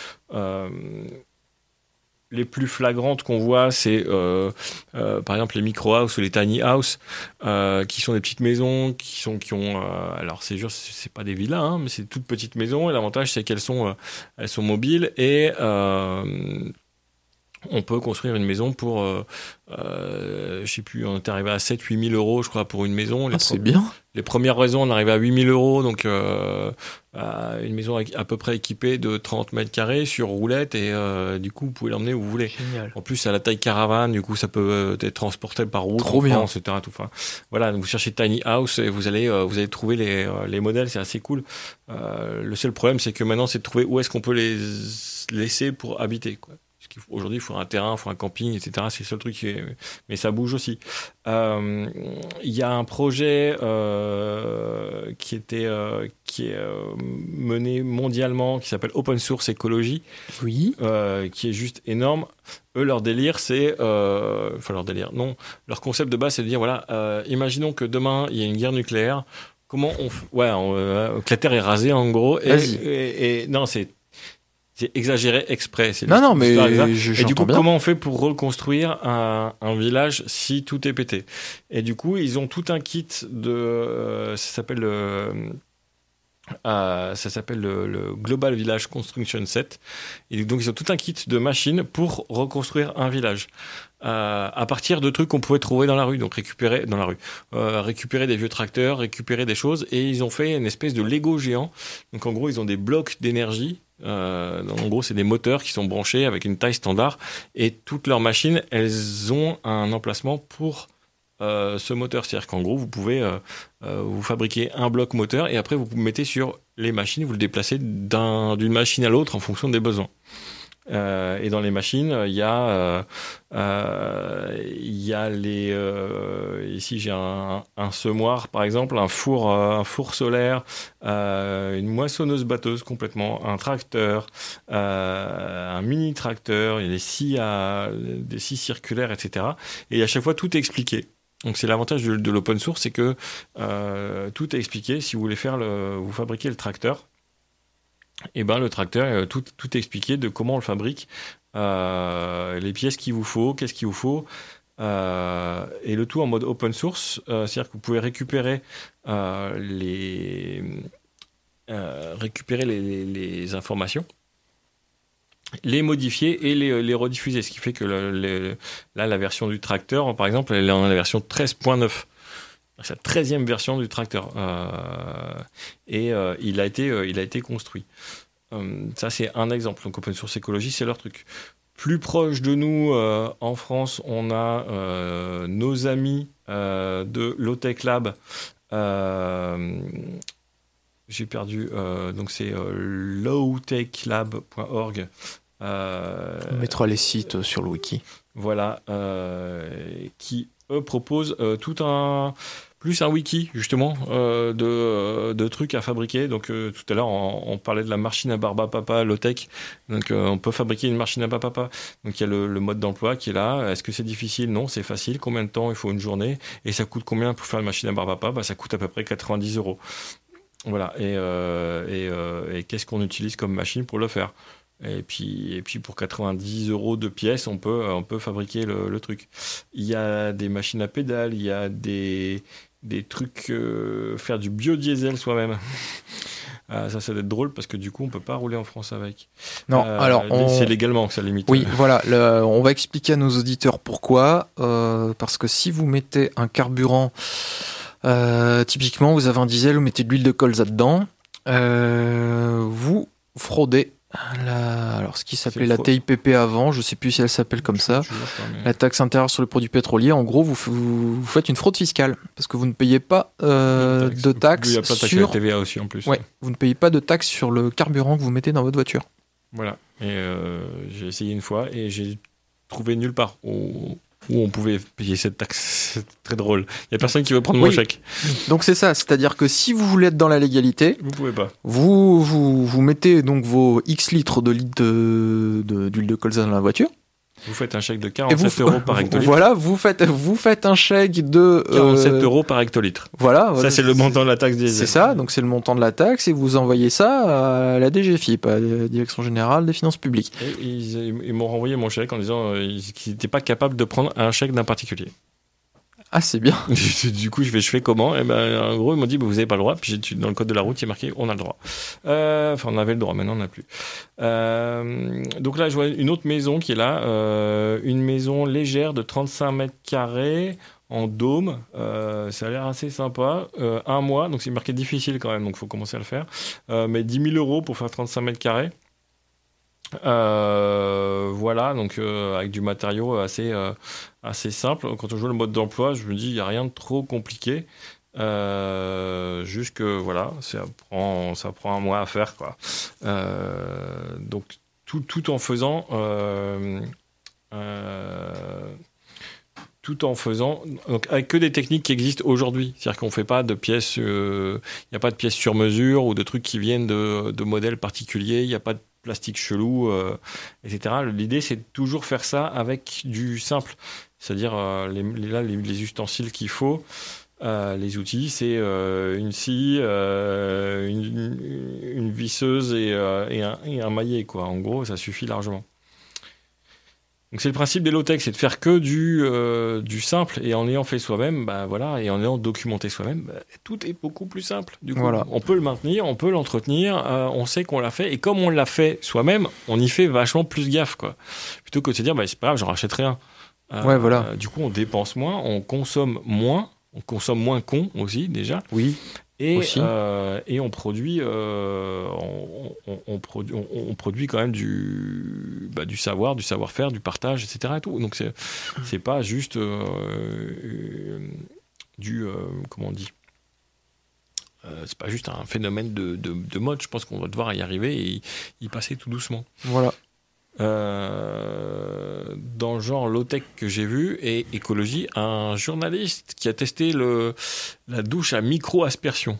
[SPEAKER 7] Les plus flagrantes qu'on voit, c'est euh, euh, par exemple les micro house ou les tiny house, euh, qui sont des petites maisons, qui sont qui ont, euh, alors c'est sûr, c'est pas des villas, hein, mais c'est toutes petites maisons. Et l'avantage, c'est qu'elles sont, euh, elles sont mobiles et euh, on peut construire une maison pour, euh, euh, je sais plus, on est arrivé à 7-8 000 euros, je crois, pour une maison.
[SPEAKER 6] Ah, c'est bien.
[SPEAKER 7] les premières raisons, on arrivait à 8000 euros, donc euh, à une maison à, peu près équipée de 30 mètres carrés sur roulette, et euh, du coup, vous pouvez l'emmener où vous voulez.
[SPEAKER 6] Génial.
[SPEAKER 7] En plus, à la taille caravane, du coup, ça peut euh, être transporté par route,
[SPEAKER 6] Trop
[SPEAKER 7] en
[SPEAKER 6] bien.
[SPEAKER 7] France, etc. Tout, enfin, voilà, donc vous cherchez tiny house et vous allez, euh, vous allez trouver les, les modèles, c'est assez cool. Euh, le seul problème, c'est que maintenant, c'est de trouver où est-ce qu'on peut les laisser pour habiter. Quoi. Aujourd'hui, il faut un terrain, il faut un camping, etc. C'est le seul truc qui est... Mais ça bouge aussi. Euh, Il y a un projet euh, qui était euh, qui est mené mondialement, qui s'appelle Open Source Ecology,
[SPEAKER 6] Oui.
[SPEAKER 7] qui est juste énorme. Eux, leur délire, c'est, enfin leur délire, non, leur concept de base, c'est de dire voilà, imaginons que demain il y a une guerre nucléaire. Comment on, f- ouais, on, que la Terre est rasée en gros. Et,
[SPEAKER 6] Vas-y.
[SPEAKER 7] et- et- non, c'est c'est exagéré exprès. c'est
[SPEAKER 6] Non, non, mais je-
[SPEAKER 7] Et du coup,
[SPEAKER 6] bien.
[SPEAKER 7] comment on fait pour reconstruire un, un village si tout est pété? Et du coup, ils ont tout un kit de. euh, ça s'appelle le. euh, ça s'appelle le, le Global Village Construction Set. Et donc, ils ont tout un kit de machines pour reconstruire un village. Euh, à partir de trucs qu'on pouvait trouver dans la rue, donc récupérer dans la rue, euh, récupérer des vieux tracteurs, récupérer des choses, et ils ont fait une espèce de Lego géant. Donc en gros, ils ont des blocs d'énergie. Euh, en gros, c'est des moteurs qui sont branchés avec une taille standard, et toutes leurs machines, elles ont un emplacement pour euh, ce moteur. C'est-à-dire qu'en gros, vous pouvez euh, euh, vous fabriquer un bloc moteur, et après vous mettez sur les machines, vous le déplacez d'un- d'une machine à l'autre en fonction des besoins. Euh, et dans les machines, il y a, euh, euh, y a les. ici, j'ai un, semoir, par exemple, un four, un four solaire, une moissonneuse batteuse complètement, un tracteur, un mini tracteur, il y a des scies, circulaires, etc. Et à chaque fois, tout est expliqué. Donc c'est l'avantage de, de l'open source, c'est que tout est expliqué. Si vous voulez faire le, vous fabriquer le tracteur, et ben le tracteur, euh, tout, expliqué de comment on le fabrique, euh, les pièces qu'il vous faut, qu'est-ce qu'il vous faut, euh, et le tout en mode open source, c'est-à-dire que vous pouvez récupérer les informations, les modifier et les, les rediffuser, ce qui fait que là la version du tracteur, par exemple, elle est en la version 13.9. C'est la 13e version du tracteur. Euh, et euh, il, a été, euh, il a été construit. Ça, c'est un exemple. Donc, Open Source Écologie, c'est leur truc. Plus proche de nous, en France, on a nos amis de Lotech Lab. J'ai perdu. donc, c'est lowtechlab.org.
[SPEAKER 6] On mettra les sites sur le wiki.
[SPEAKER 7] voilà, qui eux proposent euh, tout un plus un wiki justement euh, de, euh, de trucs à fabriquer. Donc tout à l'heure on, parlait de la machine à barbe à papa low tech. Donc on peut fabriquer une machine à barbe à papa. Donc il y a le, mode d'emploi qui est là. Est-ce que c'est difficile? Non, c'est facile. Combien de temps il faut une journée? Et ça coûte combien pour faire une machine à barbe à papa? Bah, ça coûte à peu près 90 euros. Voilà. Et qu'est-ce qu'on utilise comme machine pour le faire? Et puis, et puis pour 90 euros de pièces, on peut, on peut fabriquer le, le truc. Il y a des machines à pédales, il y a des, des trucs, euh, faire du biodiesel soi-même. Ah, ça, ça doit être drôle parce que du coup, on peut pas rouler en France avec.
[SPEAKER 6] Non,
[SPEAKER 7] Euh,
[SPEAKER 6] alors on...
[SPEAKER 7] c'est légalement que ça limite.
[SPEAKER 6] Oui, voilà, le- on va expliquer à nos auditeurs pourquoi. euh, parce que si vous mettez un carburant, euh, typiquement, vous avez un diesel, vous mettez de l'huile de colza dedans, euh, vous fraudez la, alors ce qui s'appelait la. TIPP avant, je sais plus si elle s'appelle comme ça.
[SPEAKER 7] Vois mais-
[SPEAKER 6] La taxe intérieure sur les produits pétroliers, en gros, vous, f- vous, vous faites une fraude fiscale parce que vous ne payez pas euh, de taxes
[SPEAKER 7] Il y a plein de taxes à
[SPEAKER 6] sur.
[SPEAKER 7] la TVA aussi en plus.
[SPEAKER 6] Ouais, vous ne payez pas de taxes sur le carburant que vous mettez dans votre voiture.
[SPEAKER 7] Voilà. Et euh, j'ai essayé une fois et j'ai trouvé nulle part où on pouvait payer cette taxe. C'est très drôle. Il y a personne qui veut prendre mon
[SPEAKER 6] Oui.
[SPEAKER 7] chèque.
[SPEAKER 6] Donc c'est ça, c'est-à-dire que si vous voulez être dans la légalité,
[SPEAKER 7] Vous pouvez pas.
[SPEAKER 6] vous, vous, vous mettez donc vos X litres de de- d'huile de, colza dans la voiture.
[SPEAKER 7] Vous faites un chèque de
[SPEAKER 6] Et
[SPEAKER 7] 47
[SPEAKER 6] vous,
[SPEAKER 7] euros par hectolitre.
[SPEAKER 6] Voilà, vous faites, vous faites un chèque de. euh,
[SPEAKER 7] 47 euros par hectolitre.
[SPEAKER 6] Voilà.
[SPEAKER 7] Ça,
[SPEAKER 6] voilà,
[SPEAKER 7] c'est le montant de la taxe.
[SPEAKER 6] C'est ça, donc c'est le montant de la taxe et vous envoyez ça à la DGFIP, à la Direction Générale des Finances Publiques.
[SPEAKER 7] Et ils, ils m'ont renvoyé mon chèque en disant euh, ils- qu'ils n'étaient pas capables de prendre un chèque d'un particulier.
[SPEAKER 6] Ah, c'est bien.
[SPEAKER 7] du coup, je fais, je comment? Et ben, en gros, ils m'ont dit bah, vous n'avez pas le droit. Puis dans le code de la route, il est marqué on a le droit. Euh, Enfin, on avait le droit, maintenant on n'a plus. Euh, donc là, je vois une autre maison qui est là, euh, une maison légère de 35 mètres carrés en dôme. Ça a l'air assez sympa. Un mois, donc c'est marqué difficile quand même, donc il faut commencer à le faire. Mais 10 000 euros pour faire 35 mètres carrés. Euh, voilà, donc euh, avec du matériau assez, euh, assez simple. Quand on joue le mode d'emploi, je me dis, il n'y a rien de trop compliqué. Juste que voilà, ça prend, un mois à faire. Donc tout, tout en faisant. tout en faisant donc avec que des techniques qui existent aujourd'hui. C'est-à-dire qu'on fait pas de pièces, il n'y a pas de pièces sur mesure ou de trucs qui viennent de, de modèles particuliers. Il n'y a pas de plastique chelou, euh, etc. L'idée, c'est de toujours faire ça avec du simple. C'est-à-dire, euh, les, là, les, les ustensiles qu'il faut, euh, les outils, c'est une scie, une, visseuse et, un, et maillet, quoi. En gros, ça suffit largement. Donc c'est le principe des low-tech, c'est de faire que du, euh, du simple et en ayant fait soi-même, bah voilà, et en ayant documenté soi-même, bah, tout est beaucoup plus simple. Du coup,
[SPEAKER 6] Voilà.
[SPEAKER 7] on peut le maintenir, on peut l'entretenir, euh, on sait qu'on l'a fait et comme on l'a fait soi-même, on y fait vachement plus gaffe, quoi. Plutôt que de se dire, bah, c'est pas grave, j'en rachète rien. Euh,
[SPEAKER 6] Ouais, voilà.
[SPEAKER 7] Du coup, on dépense moins, on consomme moins, on consomme moins con aussi déjà.
[SPEAKER 6] Oui.
[SPEAKER 7] Et, euh, et on produit, euh, on, on- on produit, on, on produit quand même du, bah, du savoir, du savoir-faire, du partage, etc. Et tout. Donc c'est, pas juste euh, du, comment on dit, c'est pas juste un phénomène de, de, de mode. Je pense qu'on va devoir y arriver et y, y passer tout doucement.
[SPEAKER 6] Voilà.
[SPEAKER 7] Euh, dans le genre low-tech que j'ai vu et écologie, un journaliste qui a testé le, la douche à micro-aspersion.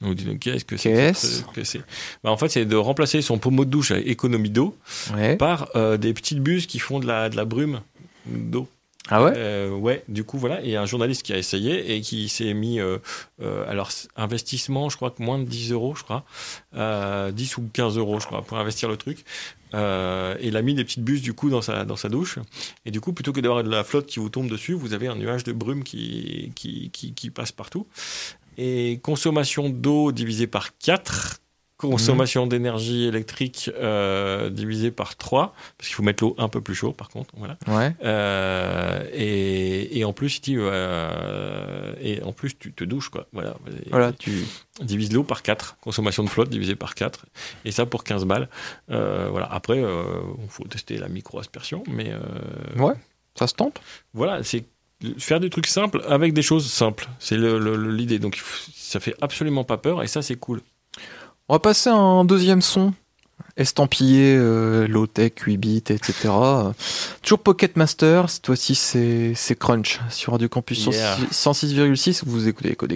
[SPEAKER 7] Vous dites, qu'est-ce que c'est
[SPEAKER 6] Qu'est-ce
[SPEAKER 7] que c'est? Bah, En fait, c'est de remplacer son pommeau de douche à économie d'eau
[SPEAKER 6] Ouais.
[SPEAKER 7] par euh, des petites buses qui font de la, de la brume d'eau.
[SPEAKER 6] Ah ouais?
[SPEAKER 7] Euh, ouais, du coup, voilà. A un journaliste qui a essayé et qui s'est mis. euh, euh, alors, investissement, je crois que moins de 10 euros, je crois. Euh, 10 ou 15 euros, je crois, pour investir le truc. Euh, et il a mis des petites buses, du coup, dans sa, dans sa douche. Et du coup, plutôt que d'avoir de la flotte qui vous tombe dessus, vous avez un nuage de brume qui, qui, qui, qui passe partout. Et consommation d'eau divisée par 4. Consommation d'énergie électrique euh, divisée par 3, parce qu'il faut mettre l'eau un peu plus chaud par contre. Voilà.
[SPEAKER 6] Ouais.
[SPEAKER 7] Euh, et, et en plus, dit, euh, et en plus, tu te douches, quoi. Voilà. Et
[SPEAKER 6] Voilà, tu.
[SPEAKER 7] Divise l'eau par 4. Consommation de flotte divisée par 4. Et ça pour 15 balles. Euh, voilà. Après, il faut tester la micro-aspersion. Mais
[SPEAKER 6] Ouais. Ça se tente
[SPEAKER 7] voilà, c'est faire des trucs simples avec des choses simples. C'est l'idée. Donc, ça fait absolument pas peur. Et ça, c'est cool.
[SPEAKER 6] On va passer à un deuxième son. Estampillé, euh, low-tech, 8 bits, etc. Toujours Pocket Master, cette fois-ci c'est Crunch sur Radio Campus
[SPEAKER 7] Yeah.
[SPEAKER 6] 106,6, vous écoutez les codes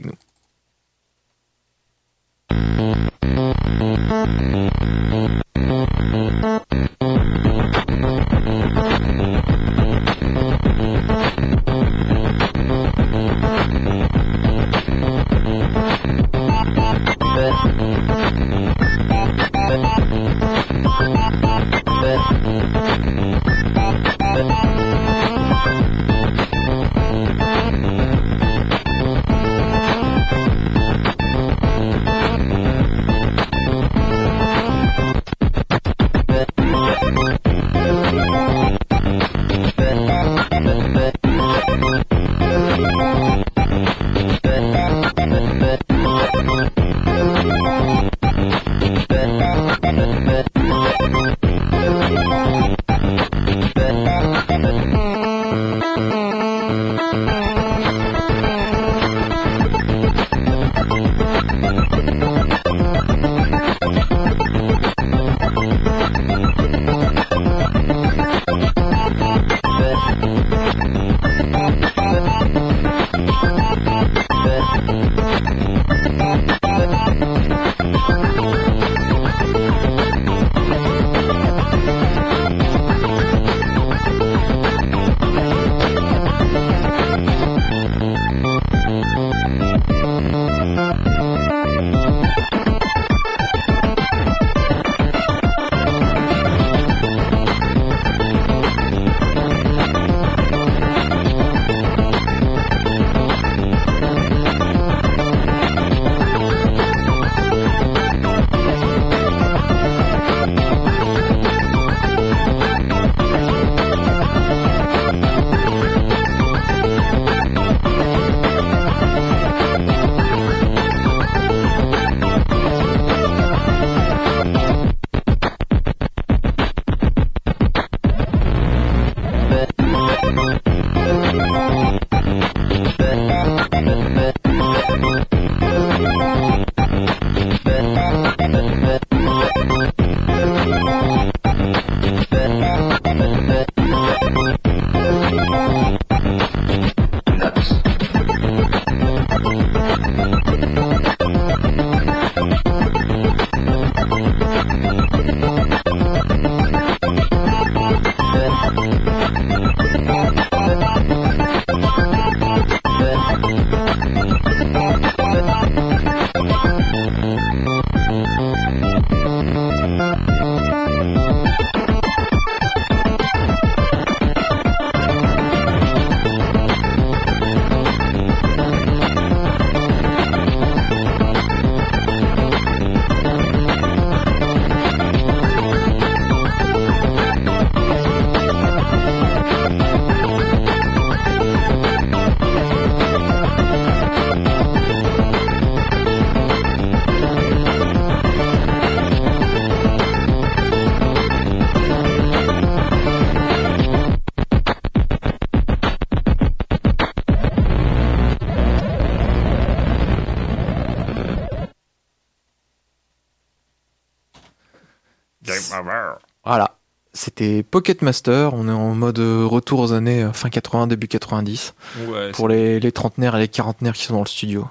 [SPEAKER 6] C'était Pocket Master. On est en mode euh, retour aux années euh, fin 80, début 90.
[SPEAKER 7] Ouais,
[SPEAKER 6] Pour les, les trentenaires et les quarantenaires qui sont dans le studio.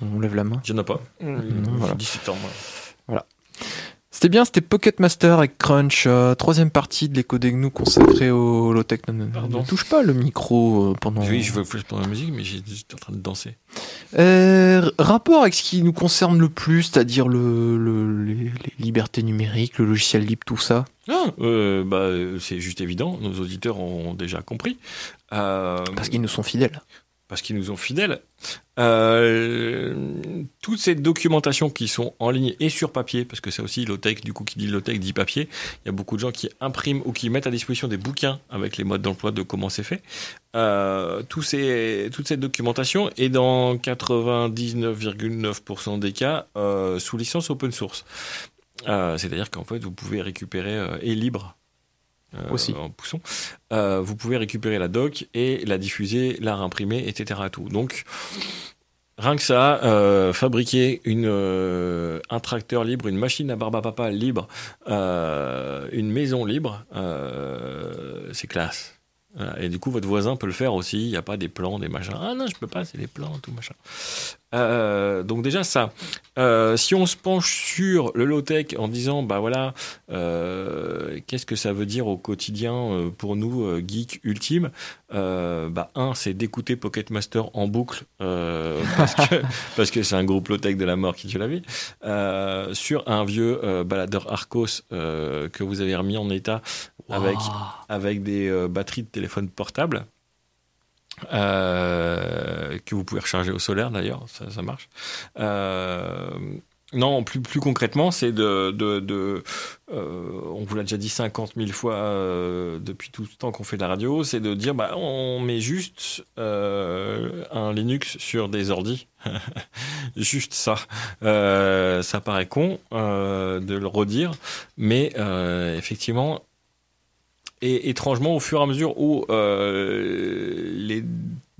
[SPEAKER 6] On lève la main.
[SPEAKER 7] Il n'y en a pas.
[SPEAKER 6] voilà.
[SPEAKER 7] J'ai 17 ans, moi.
[SPEAKER 6] C'était bien, c'était Pocket Master avec Crunch, euh, troisième partie de l'écho des gnous consacrée au low-tech. Ne, ne-
[SPEAKER 7] Pardon.
[SPEAKER 6] ne touche pas le micro euh, pendant.
[SPEAKER 7] Oui, je veux je pendant la musique, mais j'étais en train de danser.
[SPEAKER 6] Euh, rapport avec ce qui nous concerne le plus, c'est-à-dire le, le- les, les libertés numériques, le logiciel libre, tout ça?
[SPEAKER 7] Ah, bah, c'est juste évident. Nos auditeurs ont déjà compris.
[SPEAKER 6] Parce qu'ils nous sont fidèles.
[SPEAKER 7] Parce qu'ils nous ont fidèles. Euh, toutes ces documentations qui sont en ligne et sur papier, parce que c'est aussi low-tech, du coup qui dit low-tech dit papier, il y a beaucoup de gens qui impriment ou qui mettent à disposition des bouquins avec les modes d'emploi de comment c'est fait. Euh, ces, toute cette documentation est dans 99,9% des cas euh, sous licence open source. C'est-à-dire qu'en fait, vous pouvez récupérer et libre. Euh,
[SPEAKER 6] Aussi.
[SPEAKER 7] en poussant, euh, vous pouvez récupérer la doc et la diffuser, la réimprimer, etc. Tout. Donc, rien que ça, euh, fabriquer une, un tracteur libre, une machine à barbe à papa libre, une maison libre, c'est classe. Et du coup, votre voisin peut le faire aussi. Il n'y a pas des plans, des machins. Ah non, je peux pas, c'est les plans, tout machin. Euh, donc déjà ça. Euh, si on se penche sur le low-tech en disant, bah voilà, euh, qu'est-ce que ça veut dire au quotidien pour nous, geeks ultimes euh, Bah un, c'est d'écouter Pocket Master en boucle euh, parce que parce que c'est un groupe low-tech de la mort qui tue la vie. Euh, sur un vieux baladeur Arcos que vous avez remis en état avec avec des batteries de téléphone portable. que vous pouvez recharger au solaire d'ailleurs, ça, ça marche. Non, plus, plus concrètement, c'est de. de, de euh, on vous l'a déjà dit 50 000 fois euh, depuis tout le temps qu'on fait de la radio, c'est de dire bah, on met juste euh, un Linux sur des ordis. juste ça. Euh, ça paraît con de le redire, mais effectivement, et étrangement, au fur et à mesure où les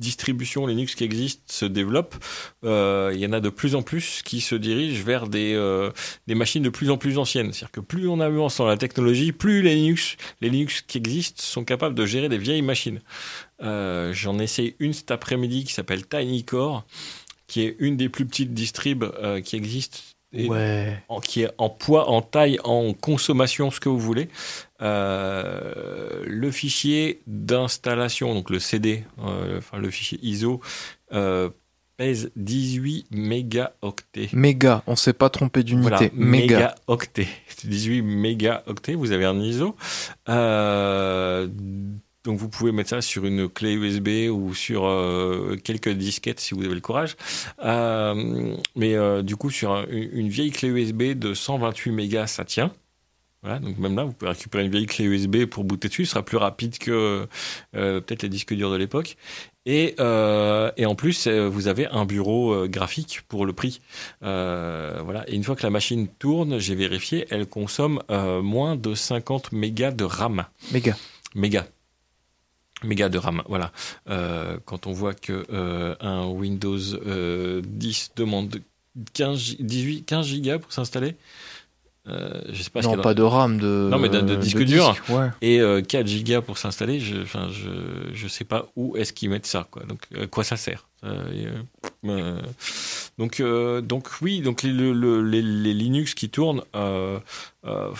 [SPEAKER 7] distributions Linux qui existent se développent, euh, il y en a de plus en plus qui se dirigent vers des, euh, des machines de plus en plus anciennes. C'est-à-dire que plus on avance dans la technologie, plus les Linux, les Linux qui existent sont capables de gérer des vieilles machines. Euh, J'en essaie une cet après-midi qui s'appelle TinyCore, qui est une des plus petites distribs euh, qui existent. Et
[SPEAKER 6] Ouais.
[SPEAKER 7] en- qui est en poids, en taille, en consommation, ce que vous voulez. Euh, le fichier d'installation, donc le CD, euh, enfin le fichier ISO, euh, pèse 18 mégaoctets.
[SPEAKER 6] Méga, on s'est pas trompé d'unité.
[SPEAKER 7] Voilà,
[SPEAKER 6] méga.
[SPEAKER 7] mégaoctets. 18 mégaoctets, vous avez un ISO. Donc vous pouvez mettre ça sur une clé USB ou sur quelques disquettes si vous avez le courage. Mais du coup, sur un- une une vieille clé USB de 128 mégas, ça tient. Voilà, donc même là, vous pouvez récupérer une vieille clé USB pour booter dessus, ce sera plus rapide que euh, peut-être les disques durs de l'époque. Et, euh, et en plus, euh, vous avez un bureau euh, graphique pour le prix. Euh, voilà. Et une fois que la machine tourne, j'ai vérifié, elle consomme euh, moins de 50 mégas de RAM.
[SPEAKER 6] Méga.
[SPEAKER 7] Mégas. Mégas de RAM, voilà. Euh, quand on voit que euh, un Windows euh, 10 demande 15, gi- 18, 15 gigas pour s'installer, euh, je sais pas ce
[SPEAKER 6] Non,
[SPEAKER 7] a
[SPEAKER 6] pas de RAM, de.
[SPEAKER 7] Non, mais de- de disque dur.
[SPEAKER 6] Ouais.
[SPEAKER 7] et euh, 4 gigas pour s'installer, je, enfin, je, je sais pas où est-ce qu'ils mettent ça, quoi. Donc, à quoi ça sert Euh, euh, euh, Donc, euh, donc oui, donc les, le- le- les, les Linux qui tournent euh, euh,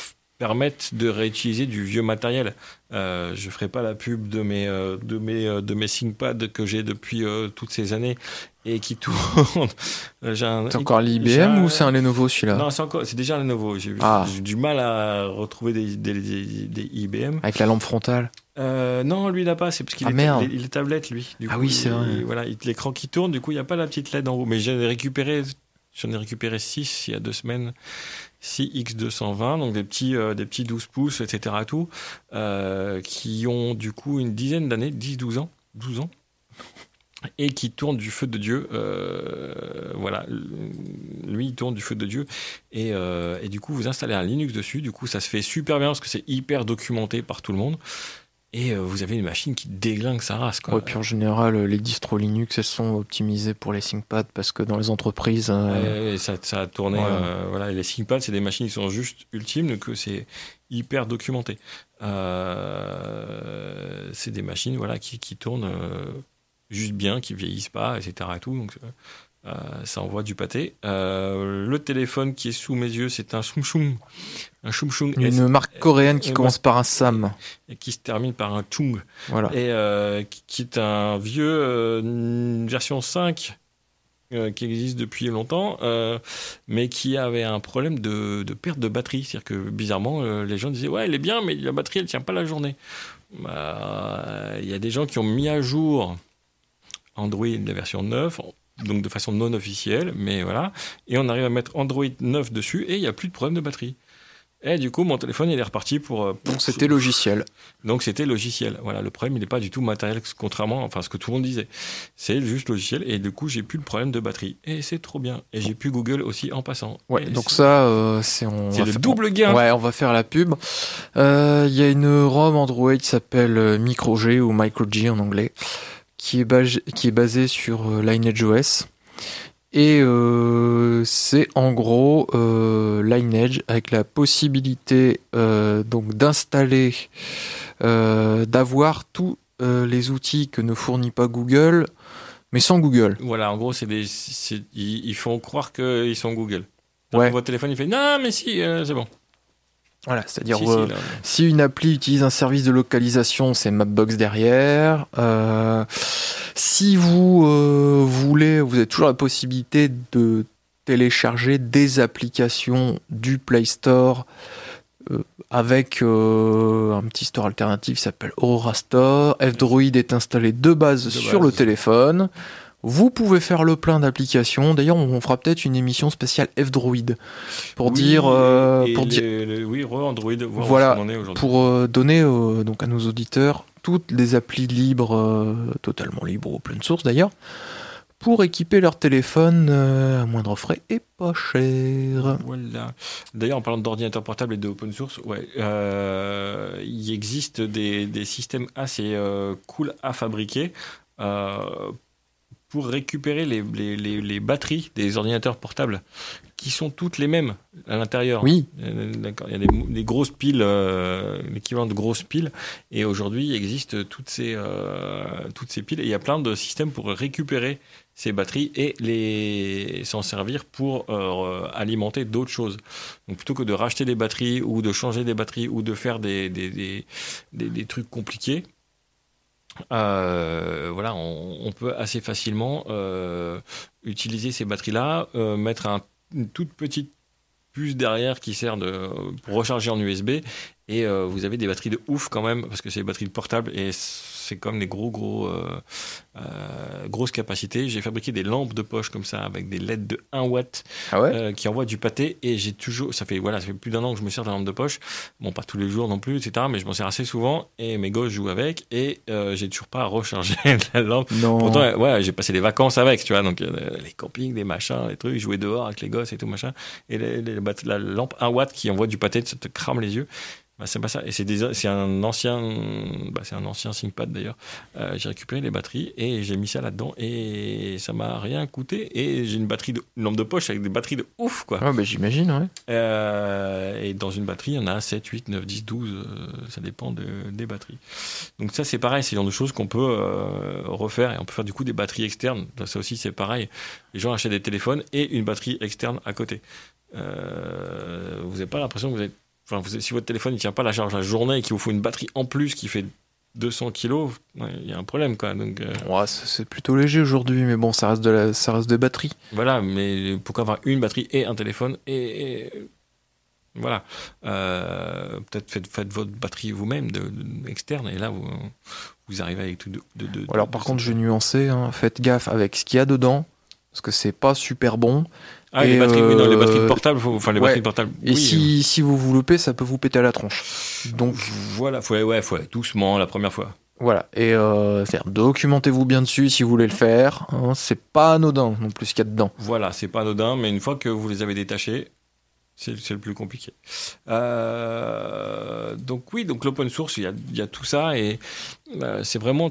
[SPEAKER 7] permettent de réutiliser du vieux matériel. Euh, je ferai pas la pub de mes euh, de mes euh, de mes ThinkPad que j'ai depuis euh, toutes ces années et qui tournent. Euh,
[SPEAKER 6] C'est encore l'IBM ou c'est un Lenovo celui-là
[SPEAKER 7] non, c'est encore, c'est déjà un Lenovo. J'ai
[SPEAKER 6] Ah.
[SPEAKER 7] j'ai du mal à retrouver des, des, des- des IBM.
[SPEAKER 6] Avec la lampe frontale.
[SPEAKER 7] Non, lui, il n'a pas. C'est parce qu'il
[SPEAKER 6] Ah,
[SPEAKER 7] est,
[SPEAKER 6] merde.
[SPEAKER 7] il est- il est tablette, lui. Du
[SPEAKER 6] Ah
[SPEAKER 7] coup,
[SPEAKER 6] oui, c'est vrai.
[SPEAKER 7] il- voilà, il- l'écran qui tourne, du coup, il n'y a pas la petite LED en haut. Mais récupéré, j'en ai récupéré 6 il y a deux semaines. 6 X220, donc des petits, euh, des petits 12 pouces, etc. Tout, euh, qui ont du coup une dizaine d'années, 10-12 ans, 12 ans, et qui tournent du feu de Dieu. euh, voilà, lui, il tourne du feu de Dieu. Et, et du coup, vous installez un Linux dessus. Du coup, ça se fait super bien parce que c'est hyper documenté par tout le monde. Et euh, vous avez une machine qui déglingue sa race. Quoi.
[SPEAKER 6] Ouais, puis en général, les distros Linux, elles sont optimisées pour les ThinkPad parce que dans les entreprises. euh,
[SPEAKER 7] ça, ça a tourné.
[SPEAKER 6] Ouais.
[SPEAKER 7] euh, voilà, et les ThinkPad, c'est des machines qui sont juste ultimes, donc euh, c'est hyper documenté. Euh, c'est des machines voilà, qui, qui tournent euh, juste bien, qui vieillissent pas, etc. Et tout, donc euh, ça envoie du pâté. Euh, le téléphone qui est sous mes yeux, c'est un Samsung. Un Samsung S
[SPEAKER 6] Une marque coréenne qui
[SPEAKER 7] euh,
[SPEAKER 6] commence par un Sam.
[SPEAKER 7] et qui se termine par un Chung.
[SPEAKER 6] Voilà.
[SPEAKER 7] Et qui, qui est un vieux, une version 5 euh, qui existe depuis longtemps, mais qui avait un problème de, de perte de batterie. C'est-à-dire que bizarrement, les gens disaient Ouais, elle est bien, mais la batterie, elle tient pas la journée. Bah, Il y a des gens qui ont mis à jour Android, la version 9, donc de façon non officielle, mais voilà. Et on arrive à mettre Android 9 dessus et il n'y a plus de problème de batterie. Et du coup, mon téléphone, il est reparti pour. euh,
[SPEAKER 6] Donc c'était logiciel.
[SPEAKER 7] donc c'était logiciel. Voilà, le problème il n'est pas du tout matériel, contrairement enfin ce que tout le monde disait. C'est juste logiciel et du coup j'ai plus le problème de batterie et c'est trop bien. Et j'ai plus Google aussi en passant.
[SPEAKER 6] Ouais,
[SPEAKER 7] Et
[SPEAKER 6] donc ça, euh, c'est on
[SPEAKER 7] c'est le
[SPEAKER 6] faire-
[SPEAKER 7] double gain.
[SPEAKER 6] Ouais, on va faire la pub. Euh, Il y a une ROM Android qui s'appelle euh, MicroG ou MicroG en anglais, qui est, basée- qui est basée sur euh, Lineage OS. Et euh, c'est en gros euh, Lineage avec la possibilité euh, donc d'installer, d'avoir tous les outils que ne fournit pas Google, mais sans Google.
[SPEAKER 7] Voilà, en gros c'est des, ils, ils font croire qu'ils sont Google.
[SPEAKER 6] Ouais.
[SPEAKER 7] Votre téléphone il fait non mais si c'est bon.
[SPEAKER 6] Voilà, c'est-à-dire
[SPEAKER 7] Si,
[SPEAKER 6] euh,
[SPEAKER 7] si,
[SPEAKER 6] une appli utilise un service de localisation, c'est Mapbox derrière. Euh, si vous euh, voulez, vous avez toujours la possibilité de télécharger des applications du Play Store avec un petit store alternatif qui s'appelle Aurora Store. F-Droid est installé de base
[SPEAKER 7] De
[SPEAKER 6] sur
[SPEAKER 7] base.
[SPEAKER 6] le téléphone. Vous pouvez faire le plein d'applications. D'ailleurs, on fera peut-être une émission spéciale F-Droid pour
[SPEAKER 7] Oui,
[SPEAKER 6] dire, euh, pour dire,
[SPEAKER 7] oui, Android.
[SPEAKER 6] Voilà, pour euh, donner euh, donc à nos auditeurs toutes les applis libres, totalement libres, open source d'ailleurs, pour équiper leur téléphone à moindre frais et pas cher.
[SPEAKER 7] Voilà. D'ailleurs, en parlant d'ordinateur portable et de open source, ouais, il existe des, des systèmes assez cool à fabriquer euh, pour récupérer les, les, les- les batteries des ordinateurs portables qui sont toutes les mêmes à l'intérieur.
[SPEAKER 6] Oui,
[SPEAKER 7] Euh, D'accord. Il y a des, des grosses piles, euh, l'équivalent de grosses piles, et aujourd'hui il existe toutes ces, euh, toutes ces piles, et il y a plein de systèmes pour récupérer ces batteries et les s'en servir pour euh, alimenter d'autres choses. Donc plutôt que de racheter des batteries ou de changer des batteries ou de faire des, des, des- des trucs compliqués, euh, voilà, on, peut assez facilement euh, utiliser ces batteries-là, euh, mettre un- une toute petite puce derrière qui sert de, pour recharger en USB et vous avez des batteries de ouf quand même parce que c'est des batteries portables et c'est comme des gros gros euh, euh, grosses capacités. J'ai fabriqué des lampes de poche comme ça avec des LED de 1 watt
[SPEAKER 6] ah ouais.
[SPEAKER 7] euh, qui envoient du pâté et j'ai toujours ça fait voilà ça fait plus d'un an que je me sers de la lampe de poche bon pas tous les jours non plus etc mais je m'en sers assez souvent et mes gosses jouent avec et j'ai toujours pas rechargé la lampe
[SPEAKER 6] non.
[SPEAKER 7] Pourtant, ouais, j'ai passé des vacances avec, tu vois, donc les campings, les machins, les trucs, jouer dehors avec les gosses et tout machin. Et les- les- bat- la lampe 1 watt qui envoie du pâté, ça te crame les yeux. Bah, c'est pas ça. Et c'est un ancien, bah, c'est un ancien ThinkPad d'ailleurs. Euh, j'ai récupéré les batteries et j'ai mis ça là-dedans et ça m'a rien coûté. Et j'ai une batterie, de, une lampe de poche avec des batteries de ouf, quoi.
[SPEAKER 6] Ouais, bah, j'imagine, ouais.
[SPEAKER 7] Euh, et dans une batterie, il y en a 7, 8, 9, 10, 12, euh, ça dépend de- des batteries. Donc ça c'est pareil, c'est le genre de choses qu'on peut euh, refaire et on peut faire du coup des batteries externes. Ça aussi c'est pareil. Les gens achètent des téléphones et une batterie externe à côté. Euh, vous n'avez pas l'impression que vous êtes... Enfin, vous- si votre téléphone ne tient pas la charge la journée et qu'il vous faut une batterie en plus qui fait 200 kilos, ouais, il y a un problème quoi. Donc euh,
[SPEAKER 6] Ouais, c'est plutôt léger aujourd'hui, mais bon, ça reste de la, ça reste des batteries.
[SPEAKER 7] Voilà, mais pourquoi avoir une batterie et un téléphone et, et- voilà. Euh, Peut-être faites, faites votre batterie vous-même de, de- externe et là vous, vous arrivez avec tout de. de- de-
[SPEAKER 6] Alors par contre, je vais nuancer, hein, faites gaffe avec ce qu'il y a dedans, parce que c'est pas super bon.
[SPEAKER 7] Ah, les batteries, oui, non, les
[SPEAKER 6] euh,
[SPEAKER 7] batteries portables, faut- enfin les
[SPEAKER 6] ouais.
[SPEAKER 7] batteries portables.
[SPEAKER 6] Et
[SPEAKER 7] oui,
[SPEAKER 6] si, si vous vous loupez, ça peut vous péter à la tronche. Donc
[SPEAKER 7] Voilà, faut, ouais, faut doucement la première fois.
[SPEAKER 6] voilà. Et euh, documentez-vous bien dessus si vous voulez le faire. hein. c'est pas anodin non plus ce qu'il y a dedans.
[SPEAKER 7] Voilà, c'est pas anodin, mais une fois que vous les avez détachés, C'est c'est le plus compliqué. Euh, donc oui, donc l'open source, il y a, il y a tout ça et euh, c'est vraiment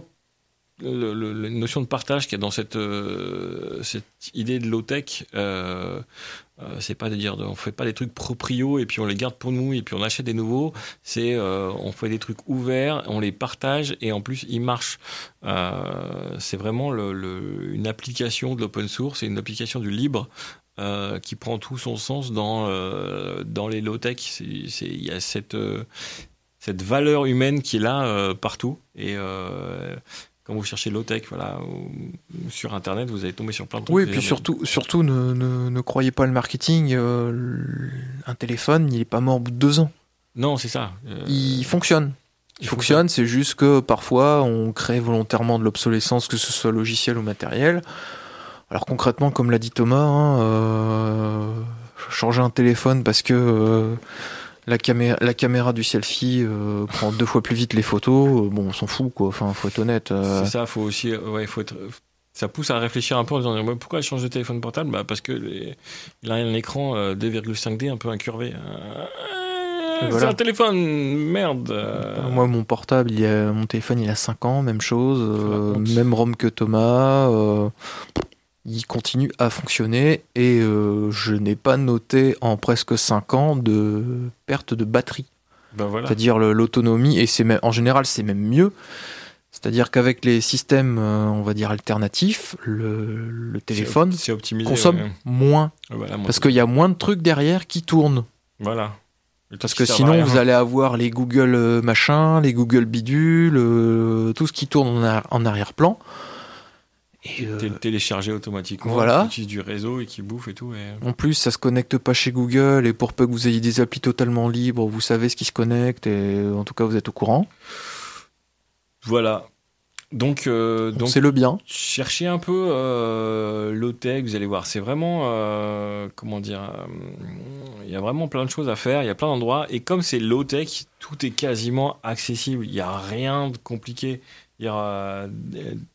[SPEAKER 7] la notion de partage qu'il y a dans cette, euh, cette idée de low-tech. Euh, euh, c'est pas de dire on fait pas des trucs proprio et puis on les garde pour nous et puis on achète des nouveaux. C'est euh, on fait des trucs ouverts, on les partage et en plus ils marchent. C'est vraiment une application de l'open source et une application du libre qui prend tout son sens dans, dans les low-tech. Il y a cette, cette valeur humaine qui est là partout. Et quand vous cherchez low-tech voilà, ou- sur Internet, vous allez tomber sur plein de trucs.
[SPEAKER 6] Oui, et puis surtout, surtout ne, ne, ne croyez pas le marketing. euh, un téléphone, il est pas mort au bout de deux ans.
[SPEAKER 7] Non, c'est ça. Euh,
[SPEAKER 6] Il fonctionne. Il
[SPEAKER 7] il
[SPEAKER 6] fonctionne, c'est juste que parfois on crée volontairement de l'obsolescence, que ce soit logiciel ou matériel. Alors concrètement, comme l'a dit Thomas, hein, euh, changer un téléphone parce que la, caméra, la caméra du selfie euh, prend deux fois plus vite les photos, euh, bon, on s'en fout quoi. Enfin, faut être honnête. euh,
[SPEAKER 7] C'est ça, faut aussi, ouais, faut être. Ça pousse à réfléchir un peu en disant mais pourquoi elle change de téléphone portable? Bah Parce que les- il a un écran euh, 2,5D un peu incurvé.
[SPEAKER 6] Et
[SPEAKER 7] C'est un téléphone, merde. euh.
[SPEAKER 6] Moi, mon portable, il a, mon téléphone, il a 5 ans, même chose, même ROM que Thomas. Il continue à fonctionner et euh, je n'ai pas noté en presque 5 ans de perte de batterie.
[SPEAKER 7] Ben voilà.
[SPEAKER 6] C'est-à-dire l'autonomie, et c'est en général, c'est même mieux. C'est-à-dire qu'avec les systèmes, euh, on va dire, alternatifs, le, le téléphone
[SPEAKER 7] optimisé.
[SPEAKER 6] consomme
[SPEAKER 7] ouais.
[SPEAKER 6] moins.
[SPEAKER 7] Voilà,
[SPEAKER 6] Parce qu'il y a moins de trucs derrière qui tournent.
[SPEAKER 7] Voilà.
[SPEAKER 6] Parce
[SPEAKER 7] ce
[SPEAKER 6] que sinon, vous allez avoir les Google euh, machin, les Google bidule, tout ce qui tourne en arrière-plan. Et euh,
[SPEAKER 7] Té- téléchargé automatiquement,
[SPEAKER 6] Voilà.
[SPEAKER 7] qui utilise du réseau et qui bouffe et tout. Et...
[SPEAKER 6] en plus, ça se connecte pas chez Google. Et pour peu que vous ayez des applis totalement libres, vous savez ce qui se connecte. Et euh, en tout cas, vous êtes au courant.
[SPEAKER 7] Voilà. Donc, euh, donc
[SPEAKER 6] c'est le bien.
[SPEAKER 7] cherchez un peu euh, low-tech, vous allez voir. C'est vraiment, euh, comment dire, euh, il y a vraiment plein de choses à faire, il y a plein d'endroits. Et comme c'est low-tech, tout est quasiment accessible. Il n'y a rien de compliqué. A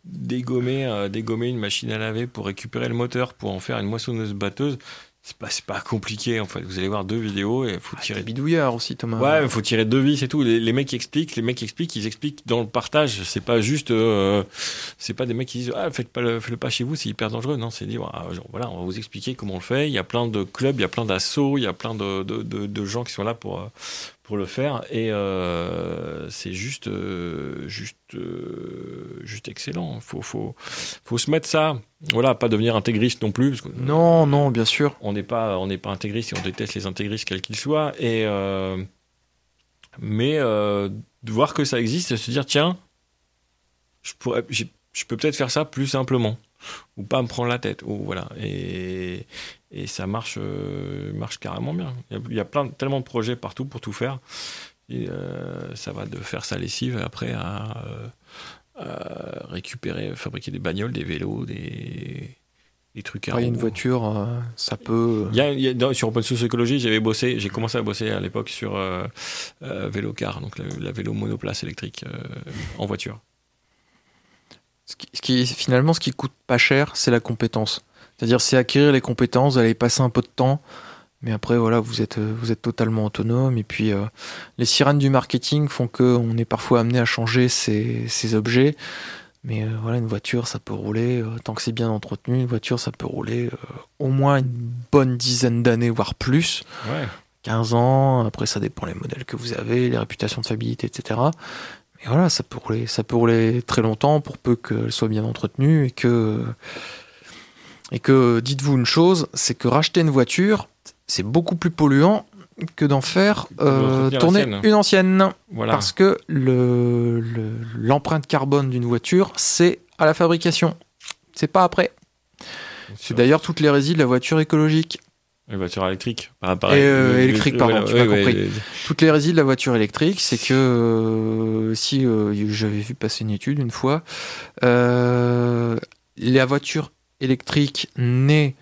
[SPEAKER 7] dégommer, euh, dégommer une machine à laver pour récupérer le moteur, pour en faire une moissonneuse batteuse. C'est pas, pas compliqué en fait. Vous allez voir deux vidéos et il faut tirer
[SPEAKER 6] Tirer bidouillard aussi, Thomas.
[SPEAKER 7] Ouais, il faut tirer deux vis et tout. Les, les mecs expliquent, les mecs expliquent, ils expliquent dans le partage. C'est pas juste, euh, c'est pas des mecs qui disent ah faites pas le, faites-le pas chez vous, c'est hyper dangereux. Non, c'est dire ah, genre, voilà, on va vous expliquer comment on le fait. Il y a plein de clubs, il y a plein d'assauts, il y a plein de, de, de, de gens qui sont là pour euh, pour le faire et euh, c'est juste euh, juste euh, juste excellent. Faut faut faut se mettre ça. Voilà, pas devenir intégriste non plus parce que
[SPEAKER 6] Non, non, bien sûr.
[SPEAKER 7] on n'est pas on n'est pas intégriste et on déteste les intégristes quels qu'ils soient et mais de voir que ça existe et se dire tiens je pourrais je peux peut-être faire ça plus simplement ou pas me prendre la tête ou voilà et et ça marche euh, marche carrément bien il y a, il y a plein tellement de projets partout pour tout faire et euh, ça va de faire sa lessive après à, euh, à récupérer fabriquer des bagnoles des vélos des des trucs à
[SPEAKER 6] Pareil, une voiture, ça peut.
[SPEAKER 7] Il y a, il y a- dans- sur Open Source Écologie, j'avais bossé, j'ai commencé à bosser à l'époque sur euh, euh, Vélocar, donc la, la vélo monoplace électrique en voiture.
[SPEAKER 6] Ce qui, ce qui- finalement, ce qui coûte pas cher, c'est la compétence. C'est-à-dire, c'est acquérir les compétences, vous allez passer un peu de temps, mais après, voilà, vous êtes, euh, vous êtes totalement autonome. Et puis, euh, les sirènes du marketing font qu'on est parfois amené à changer ces, ces objets. Mais euh, voilà, une voiture, ça peut rouler, euh, tant que c'est bien entretenu, une voiture, ça peut rouler au moins une bonne dizaine d'années, voire plus.
[SPEAKER 7] Ouais.
[SPEAKER 6] 15 ans, après ça dépend les modèles que vous avez, les réputations de fiabilité, etc. Mais voilà, ça peut rouler, ça peut rouler très longtemps pour peu qu'elle soit bien entretenue et que et que dites-vous une chose, c'est que racheter une voiture, c'est beaucoup plus polluant que d'en faire euh, tourner une ancienne.
[SPEAKER 7] Voilà.
[SPEAKER 6] Parce que le- le- l'empreinte carbone d'une voiture, c'est à la fabrication. C'est pas après. C'est d'ailleurs toutes les de la voiture écologique.
[SPEAKER 7] Les voitures électriques. Ah, pareil.
[SPEAKER 6] Et, euh,
[SPEAKER 7] Les-
[SPEAKER 6] électrique, pardon, tu m'as
[SPEAKER 7] ouais,
[SPEAKER 6] compris.
[SPEAKER 7] ouais,
[SPEAKER 6] Toutes les résines de la voiture électrique, c'est que euh, si euh, j'avais vu passer une étude une fois, euh, la voiture électrique n'est,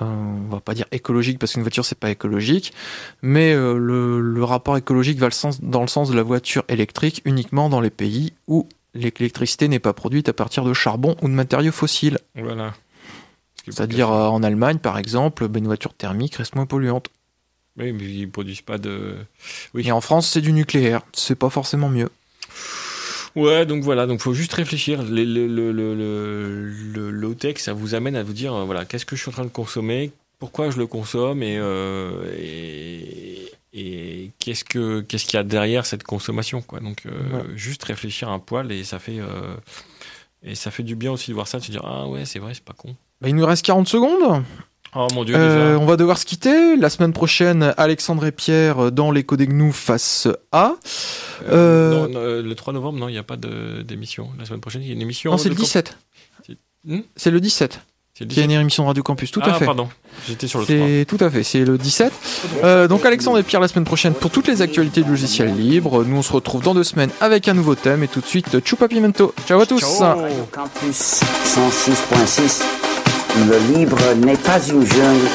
[SPEAKER 6] euh, on va pas dire écologique parce qu'une voiture c'est pas écologique, mais euh, le, le rapport écologique va le sens, dans le sens de la voiture électrique uniquement dans les pays où l'électricité n'est pas produite à partir de charbon ou de matériaux fossiles.
[SPEAKER 7] Voilà.
[SPEAKER 6] C'est-à-dire euh, en Allemagne par exemple, ben, une voiture thermique reste moins polluante.
[SPEAKER 7] Oui, mais ils produisent pas de. Oui.
[SPEAKER 6] Et en France, c'est du nucléaire. C'est pas forcément mieux.
[SPEAKER 7] Ouais, donc voilà, donc faut juste réfléchir. Le, le, ça vous amène à vous dire, euh, voilà, qu'est-ce que je suis en train de consommer, pourquoi je le consomme et, euh, et, et qu'est-ce que qu'est-ce qu'il y a derrière cette consommation, quoi. Donc euh, juste réfléchir un poil et ça fait euh, et ça fait du bien aussi de voir ça, de se dire ah ouais, c'est vrai, c'est pas con.
[SPEAKER 6] Bah, il nous reste 40 secondes.
[SPEAKER 7] Oh mon dieu,
[SPEAKER 6] Euh,
[SPEAKER 7] déjà.
[SPEAKER 6] on va devoir se quitter. La semaine prochaine, Alexandre et Pierre dans les Codes Gnous face à.
[SPEAKER 7] Euh,
[SPEAKER 6] euh,
[SPEAKER 7] non, non, euh, le 3 novembre, non, il n'y a pas de- d'émission. La semaine prochaine, il y a une émission.
[SPEAKER 6] Non, c'est le
[SPEAKER 7] camp-
[SPEAKER 6] 17.
[SPEAKER 7] Hmm
[SPEAKER 6] C'est le 17.
[SPEAKER 7] C'est le
[SPEAKER 6] Qui est
[SPEAKER 7] 17.
[SPEAKER 6] une émission de Radio Campus. Tout
[SPEAKER 7] ah,
[SPEAKER 6] à fait.
[SPEAKER 7] pardon, j'étais sur le 3.
[SPEAKER 6] C'est tout à fait, c'est le 17. Euh, donc Alexandre et Pierre la semaine prochaine pour toutes les actualités du logiciel libre. Nous on se retrouve dans deux semaines avec un nouveau thème et tout de suite Chupa Pimento. Ciao à tous.
[SPEAKER 7] Ciao.
[SPEAKER 5] Radio Campus 106.6. Le libre n'est pas une jungle,